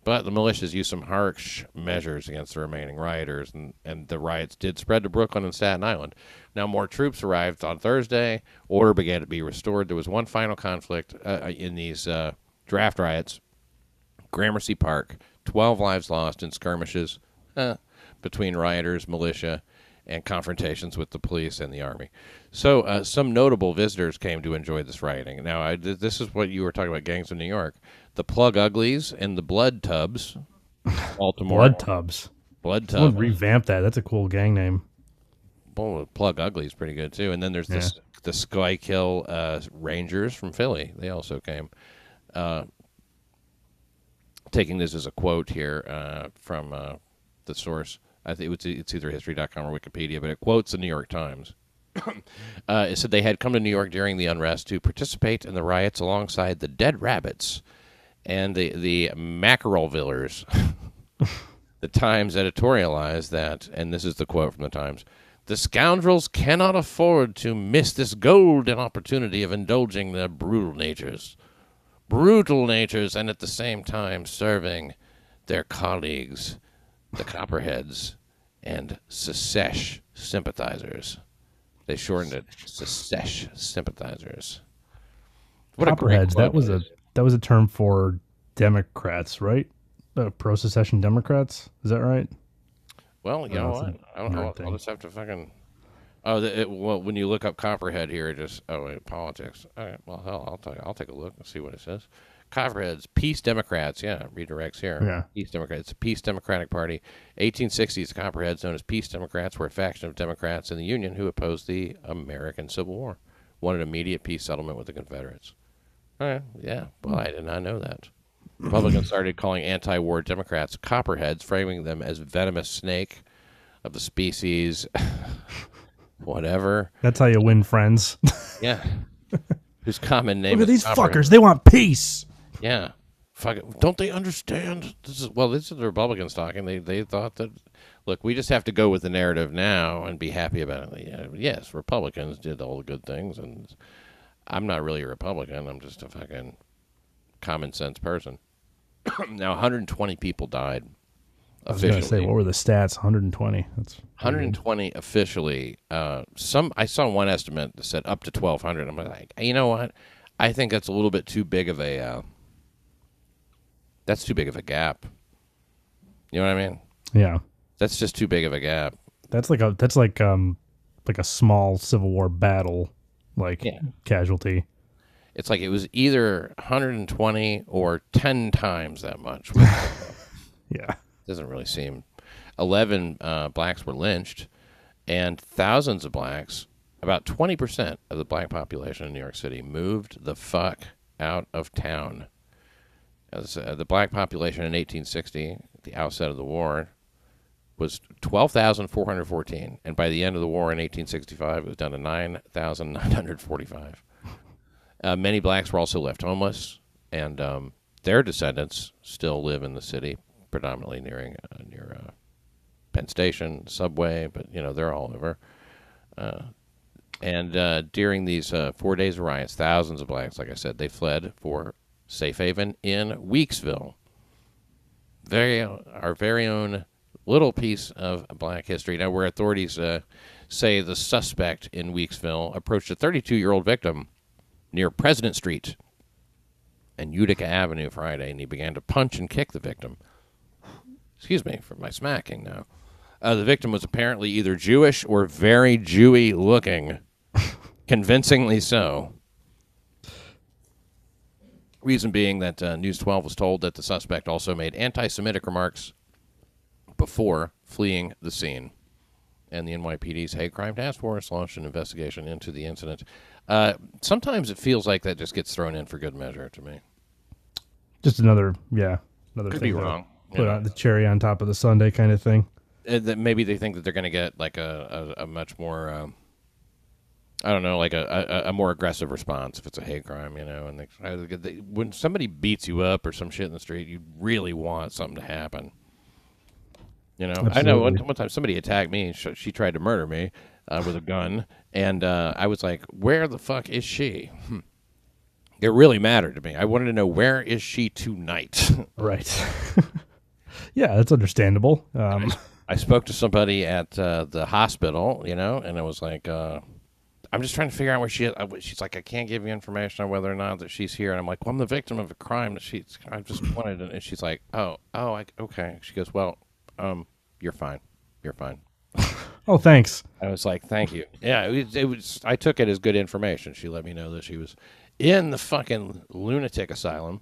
But the militias used some harsh measures against the remaining rioters, and, and the riots did spread to Brooklyn and Staten Island. Now, more troops arrived on Thursday. Order began to be restored. There was one final conflict uh, in these uh, draft riots Gramercy Park, 12 lives lost in skirmishes uh, between rioters, militia, and confrontations with the police and the army. So, uh, some notable visitors came to enjoy this rioting. Now, I, th- this is what you were talking about gangs of New York. The Plug Uglies and the Blood Tubs, Baltimore. Blood tubs. Blood Someone Tub. revamp that. That's a cool gang name. Well, Plug Ugly is pretty good too. And then there's this the Skykill uh, Rangers from Philly. They also came. Uh, taking this as a quote here uh, from uh, the source. I think it's, it's either history.com or Wikipedia, but it quotes the New York Times. uh, it said they had come to New York during the unrest to participate in the riots alongside the Dead Rabbits and the the Mackerelvillers. the Times editorialized that, and this is the quote from the Times: "The scoundrels cannot afford to miss this golden opportunity of indulging their brutal natures, brutal natures, and at the same time serving their colleagues, the Copperheads, and Secesh sympathizers." They shortened it Secesh sympathizers. What a Copperheads. That was a that was a term for Democrats, right? Uh, pro secession Democrats. Is that right? Well, you Oh, know what? I don't know. I'll. I'll just have to fucking. Oh, the, it, well, when you look up Copperhead here, it just oh wait, politics. All right, well, hell, I'll take I'll take a look and see what it says. Copperheads, Peace Democrats. Yeah, redirects here. Yeah. Peace Democrats. Peace Democratic Party. 1860s, Copperheads, known as Peace Democrats, were a faction of Democrats in the Union who opposed the American Civil War, wanted immediate peace settlement with the Confederates. Oh, all right, yeah. Well, hmm. I did not know that. Republicans started calling anti-war Democrats Copperheads, framing them as venomous snake of the species, whatever. That's how you win friends. Yeah. Whose common name Look at is these fuckers. They want peace. Yeah. Fuck it. Don't they understand? This is well. This is the Republicans talking. They they thought that. Look, we just have to go with the narrative now and be happy about it. Yes, Republicans did all the good things, and I'm not really a Republican. I'm just a fucking common sense person. now, 120 people died I was gonna say, what were the stats? 120. That's 120 officially. Uh, some I saw one estimate that said up to 1,200. I'm like, you know what? I think that's a little bit too big of a. Uh, that's too big of a gap. You know what I mean? yeah. That's just too big of a gap. That's like a that's like um like a small Civil War battle like Yeah. casualty. It's like it was either 120 or 10 times that much. Yeah. doesn't really seem. 11 uh, blacks were lynched, and thousands of blacks, about 20% of the black population in New York City, moved the fuck out of town. As, uh, the black population in 1860, the outset of the war, was 12,414, and by the end of the war in 1865, it was down to 9,945. Uh, many blacks were also left homeless, and um, their descendants still live in the city, predominantly nearing uh, near uh, Penn Station, subway, but you know they're all over. Uh, and uh, during these uh, four days of riots, thousands of blacks, like I said, they fled for safe haven in Weeksville. Very our very own little piece of black history. Now, where authorities uh, say the suspect in Weeksville approached a 32-year-old victim near President Street and Utica Avenue Friday, and he began to punch and kick the victim. Excuse me for my smacking now. Uh, the victim was apparently either Jewish or very Jewy looking, convincingly so. Reason being that uh, News 12 was told that the suspect also made anti Semitic remarks before fleeing the scene. And the NYPD's hate crime task force launched an investigation into the incident. Uh, sometimes it feels like that just gets thrown in for good measure to me. Just another, yeah, another Could thing be wrong. Put know. on the cherry on top of the Sunday kind of thing. Uh, that maybe they think that they're going to get like a, a, a much more um, I don't know, like a, a, a more aggressive response if it's a hate crime, you know. And they, they, when somebody beats you up or some shit in the street, you really want something to happen. You know, I know one, one time somebody attacked me. She, she tried to murder me uh, with a gun, and uh, I was like, "Where the fuck is she?" Hmm. It really mattered to me. I wanted to know where is she tonight. Right. yeah, that's understandable. Um, I spoke to somebody at uh, the hospital, you know, and it was like, uh, I'm just trying to figure out where she is. I- She's like, I can't give you information on whether or not that she's here. And I'm like, well, I'm the victim of a crime that she's. I just wanted, to, and she's like, oh, oh, I, okay. She goes, well, um, you're fine, you're fine. oh, thanks. I was like, thank you. Yeah, it was, it was. I took it as good information. She let me know that she was in the fucking lunatic asylum.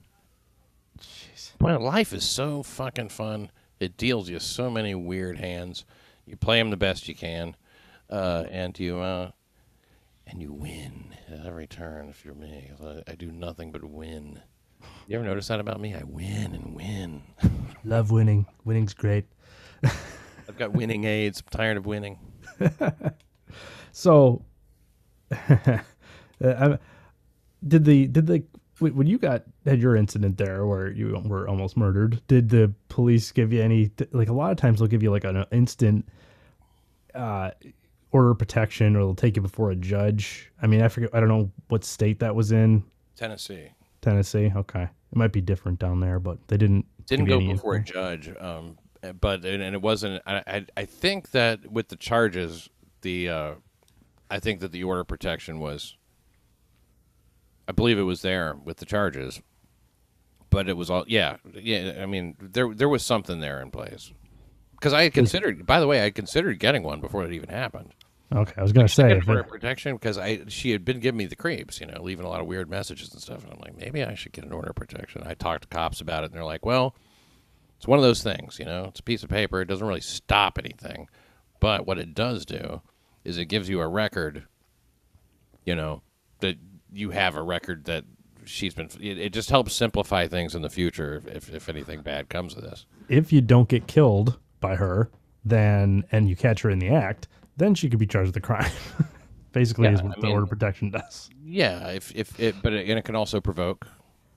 Jeez. Well, life is so fucking fun. It deals you so many weird hands. You play them the best you can, uh, and you uh, and you win at every turn. If you're me, I, I do nothing but win. You ever notice that about me? I win and win. Love winning. Winning's great. I've got winning aids. I'm tired of winning. So, uh, I- did the did the when you got had your incident there where you were almost murdered? Did the police give you any like a lot of times they'll give you like an instant uh, order of protection or they'll take you before a judge? I mean, I forget. I don't know what state that was in. Tennessee. Tennessee. Okay, it might be different down there, but they didn't didn't go before a judge, um, but and it wasn't. I, I I think that with the charges, the uh, I think that the order of protection was. I believe it was there with the charges, but it was all yeah yeah. I mean there there was something there in place because I had considered. By the way, I had considered getting one before it even happened. Okay, I was gonna say if order it- protection because I she had been giving me the creeps, you know, leaving a lot of weird messages and stuff. And I'm like, maybe I should get an order of protection. I talked to cops about it, and they're like, well, it's one of those things, you know, it's a piece of paper. It doesn't really stop anything, but what it does do is it gives you a record, you know, that you have a record that she's been. It, it just helps simplify things in the future if if anything bad comes of this. if you don't get killed by her, then and you catch her in the act, then she could be charged with a crime. Basically, Yeah, is what I the mean- order protection does. Yeah, if if it, but it, and it can also provoke.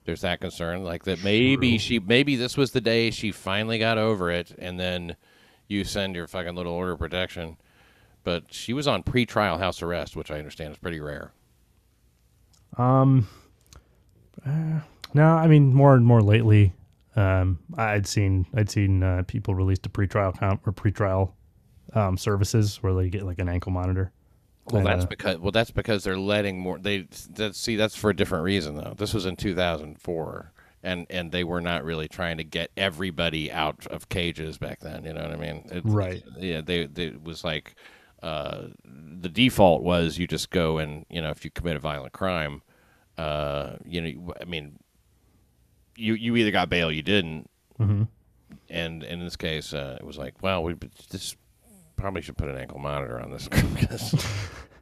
There's that concern, like that maybe she maybe this was the day she finally got over it, and then you send your fucking little order of protection. But she was on pretrial house arrest, which I understand is pretty rare. Um no, I mean more and more lately. Um, I'd seen I'd seen uh, people release to pretrial count or pretrial um, services where they get like an ankle monitor. Well, that's because well, that's because they're letting more. They that, see that's for a different reason though. This was in 2004, and and they were not really trying to get everybody out of cages back then. You know what I mean? It, Right. Yeah. They, they it was like uh, the default was you just go and you know if you commit a violent crime, uh, you know, I mean, you you either got bail, you didn't, Mm-hmm. and in this case, uh, it was like, well, we just probably should put an ankle monitor on this, because-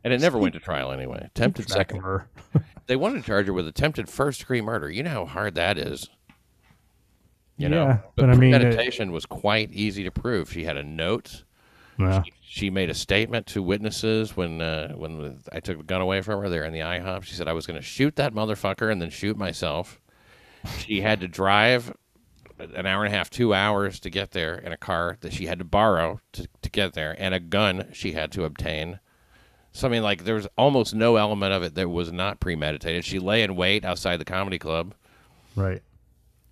and it never went to trial anyway. Attempted second, Her. they wanted to charge her with attempted first degree murder. You know how hard that is. You know, Yeah, but, but I mean, it- premeditation was quite easy to prove. She had a note. Yeah. She made a statement to witnesses when uh, when I took the gun away from her. There in the IHOP, she said I was going to shoot that motherfucker and then shoot myself. She had to drive an hour and a half, two hours to get there in a car that she had to borrow to, to get there, and a gun she had to obtain. So I mean, like there was almost no element of it that was not premeditated. She lay in wait outside the comedy club, Right.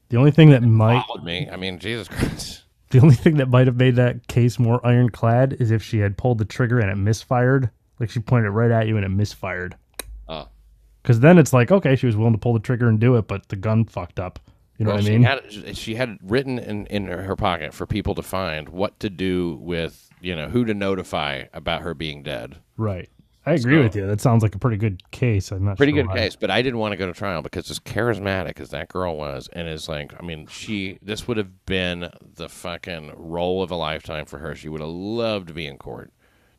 The only thing that might followed me. I mean, Jesus Christ. the only thing that might have made that case more ironclad is if she had pulled the trigger and it misfired. Like she pointed it right at you and it misfired. Oh. Because then it's like, okay, she was willing to pull the trigger and do it, but the gun fucked up. You know Well, what I mean? She had, she had written in, in her pocket for people to find what to do with, you know, who to notify about her being dead. right. I agree So- with you. That sounds like a pretty good case. I'm not Pretty sure good why. case, but I didn't want to go to trial because as charismatic as that girl was, and it's like, I mean, she, this would have been the fucking role of a lifetime for her. She would have loved to be in court.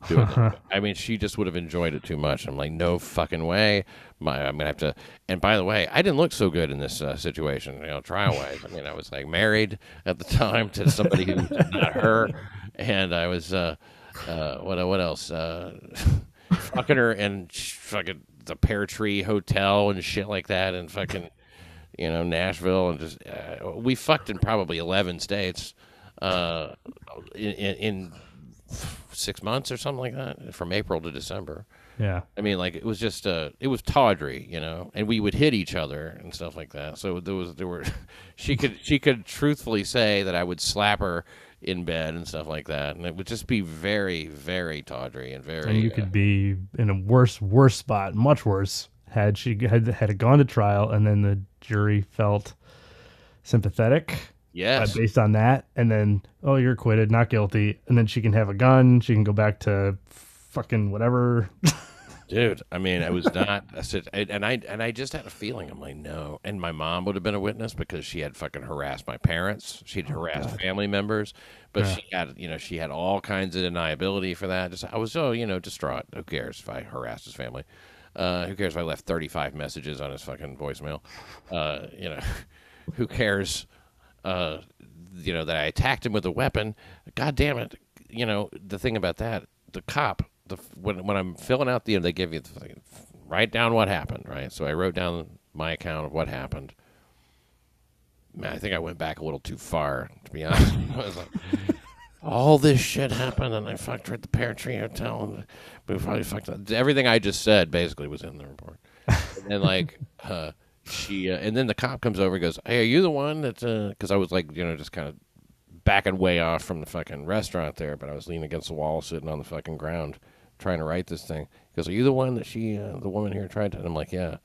Doing that. I mean, she just would have enjoyed it too much. I'm like, no fucking way. My, I'm gonna have to. And by the way, I didn't look so good in this uh, situation, you know, trial wise. I mean, I was like married at the time to somebody who not her, and I was, uh, uh, what, what else? Uh, fucking her and fucking the Pear Tree Hotel and shit like that, and fucking, you know, Nashville, and just uh, we fucked in probably eleven states, uh, in, in, in six months or something like that, from April to December. Yeah. I mean, like it was just uh, it was tawdry, you know, and we would hit each other and stuff like that. So there was there were, she could she could truthfully say that I would slap her in bed and stuff like that, and it would just be very very tawdry and very. And you uh, could be in a worse, worse spot, much worse, had she had had it gone to trial and then the jury felt sympathetic yes, based on that, and then oh you're acquitted, not guilty, and then she can have a gun, she can go back to fucking whatever. dude. I mean, I was not. I said, and I and I just had a feeling. I'm like, no. And my mom would have been a witness because she had fucking harassed my parents. She'd harassed family members, but Yeah. she had, you know, she had all kinds of deniability for that. Just I was so, you know, distraught. Who cares if I harassed his family? Uh, who cares if I left 35 messages on his fucking voicemail? Uh, you know, who cares? Uh, you know that I attacked him with a weapon. God damn it! You know the thing about that, the cop. The when when I'm filling out the, they give you the write down what happened, right? So I wrote down my account of what happened. Man, I think I went back a little too far, to be honest. Like, all this shit happened, and I fucked her at the Pear Tree Hotel, and we probably fucked up. Everything I just said basically was in the report. And like, uh, she, uh, and then the cop comes over and goes, Hey, are you the one that, because I was like, you know, just kind of backing way off from the fucking restaurant there, but I was leaning against the wall, sitting on the fucking ground, trying to write this thing. He goes, Are you the one that she, uh, the woman here tried to? And I'm like, Yeah.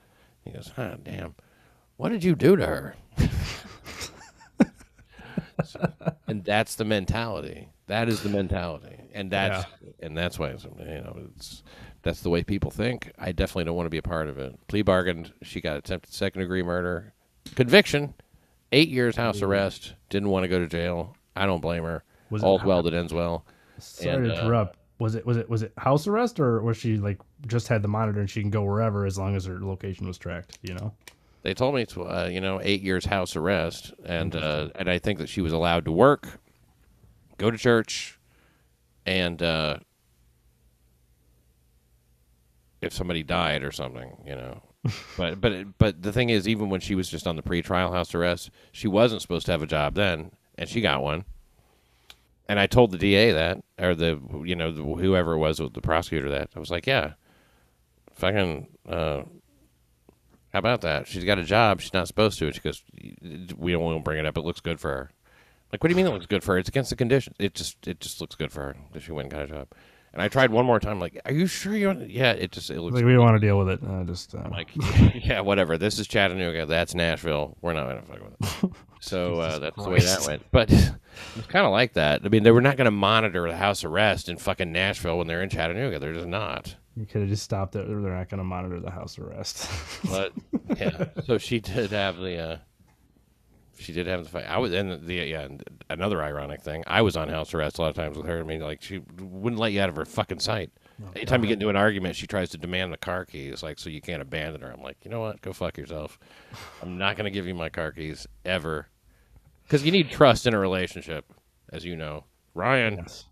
He goes, Huh, damn. What did you do to her? So- and that's the mentality. That is the mentality, and that's and that's why it's, you know it's that's the way people think. I definitely don't want to be a part of it. Plea bargained. She got attempted second degree murder, conviction, eight years house arrest. Didn't want to go to jail. I don't blame her. Was it- All's well that ends well. Sorry And, to uh, interrupt. Was it was it was it house arrest or was she like just had the monitor and she can go wherever as long as her location was tracked? You know. They told me it's uh, you know eight years house arrest, and uh, and I think that she was allowed to work, go to church, and uh, if somebody died or something, you know. but but but the thing is, even when she was just on the pre-trial house arrest, she wasn't supposed to have a job then, and she got one. And I told the DA that, or the you know the, whoever it was, with the prosecutor that I was like, yeah, fucking. Uh, how about that? She's got a job. She's not supposed to. And she goes, we don't want to bring it up. It looks good for her. Like, what do you mean it looks good for her? It's against the conditions. It just, it just looks good for her that she went and got a job. And I tried one more time. Like, are you sure you want? Yeah, it just it looks Like we don't want to deal with it. Uh, just uh, like yeah, whatever. This is Chattanooga. That's Nashville. We're not gonna fuck with it. So uh, Jesus that's the way that went. But it's kind of like that. I mean, they were not gonna monitor the house arrest in fucking Nashville when they're in Chattanooga. They're just not. you could have just stopped it. They're not going to monitor the house arrest. But yeah, so she did have the. She did have the fight. I was and the yeah. Another ironic thing. I was on house arrest a lot of times with her. I mean, like she wouldn't let you out of her fucking sight. Anytime you get into an argument, she tries to demand the car keys, like so you can't abandon her. I'm like, you know what? Go fuck yourself. I'm not gonna give you my car keys ever, because you need trust in a relationship, as you know. Ryan, yes.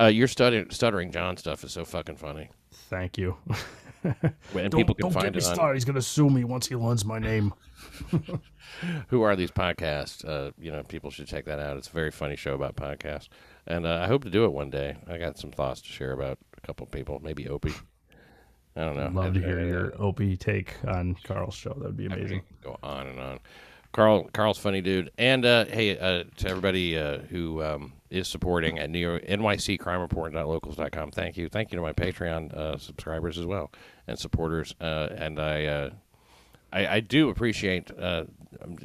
uh, your stuttering, stuttering John stuff is so fucking funny. Thank you. And don't people can don't find get me on. started. He's going to sue me once he learns my name. who are these podcasts? Uh, you know, people should check that out. It's a very funny show about podcasts, and uh, I hope to do it one day. I got some thoughts to share about a couple of people, maybe Opie. I don't know. i Love to hear your Opie take on Carl's show. That would be amazing. Go on and on. Carl, Carl's funny dude, and uh, hey, uh, to everybody uh, who um, is supporting at New York NYC Crime Report.locals.com. Thank you, thank you to my Patreon uh, subscribers as well and supporters. Uh, and I, uh, I, I do appreciate uh,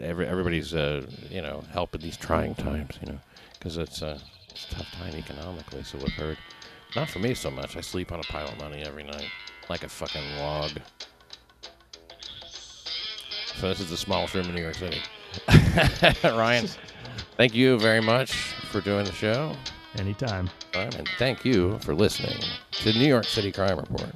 every, everybody's uh, you know help in these trying times. You know, because it's, uh, it's a tough time economically. So we've heard, not for me so much. I sleep on a pile of money every night, like a fucking log. So this is the smallest room in New York City. Ryan, thank you very much for doing the show. Anytime. And thank you for listening to New York City Crime Report.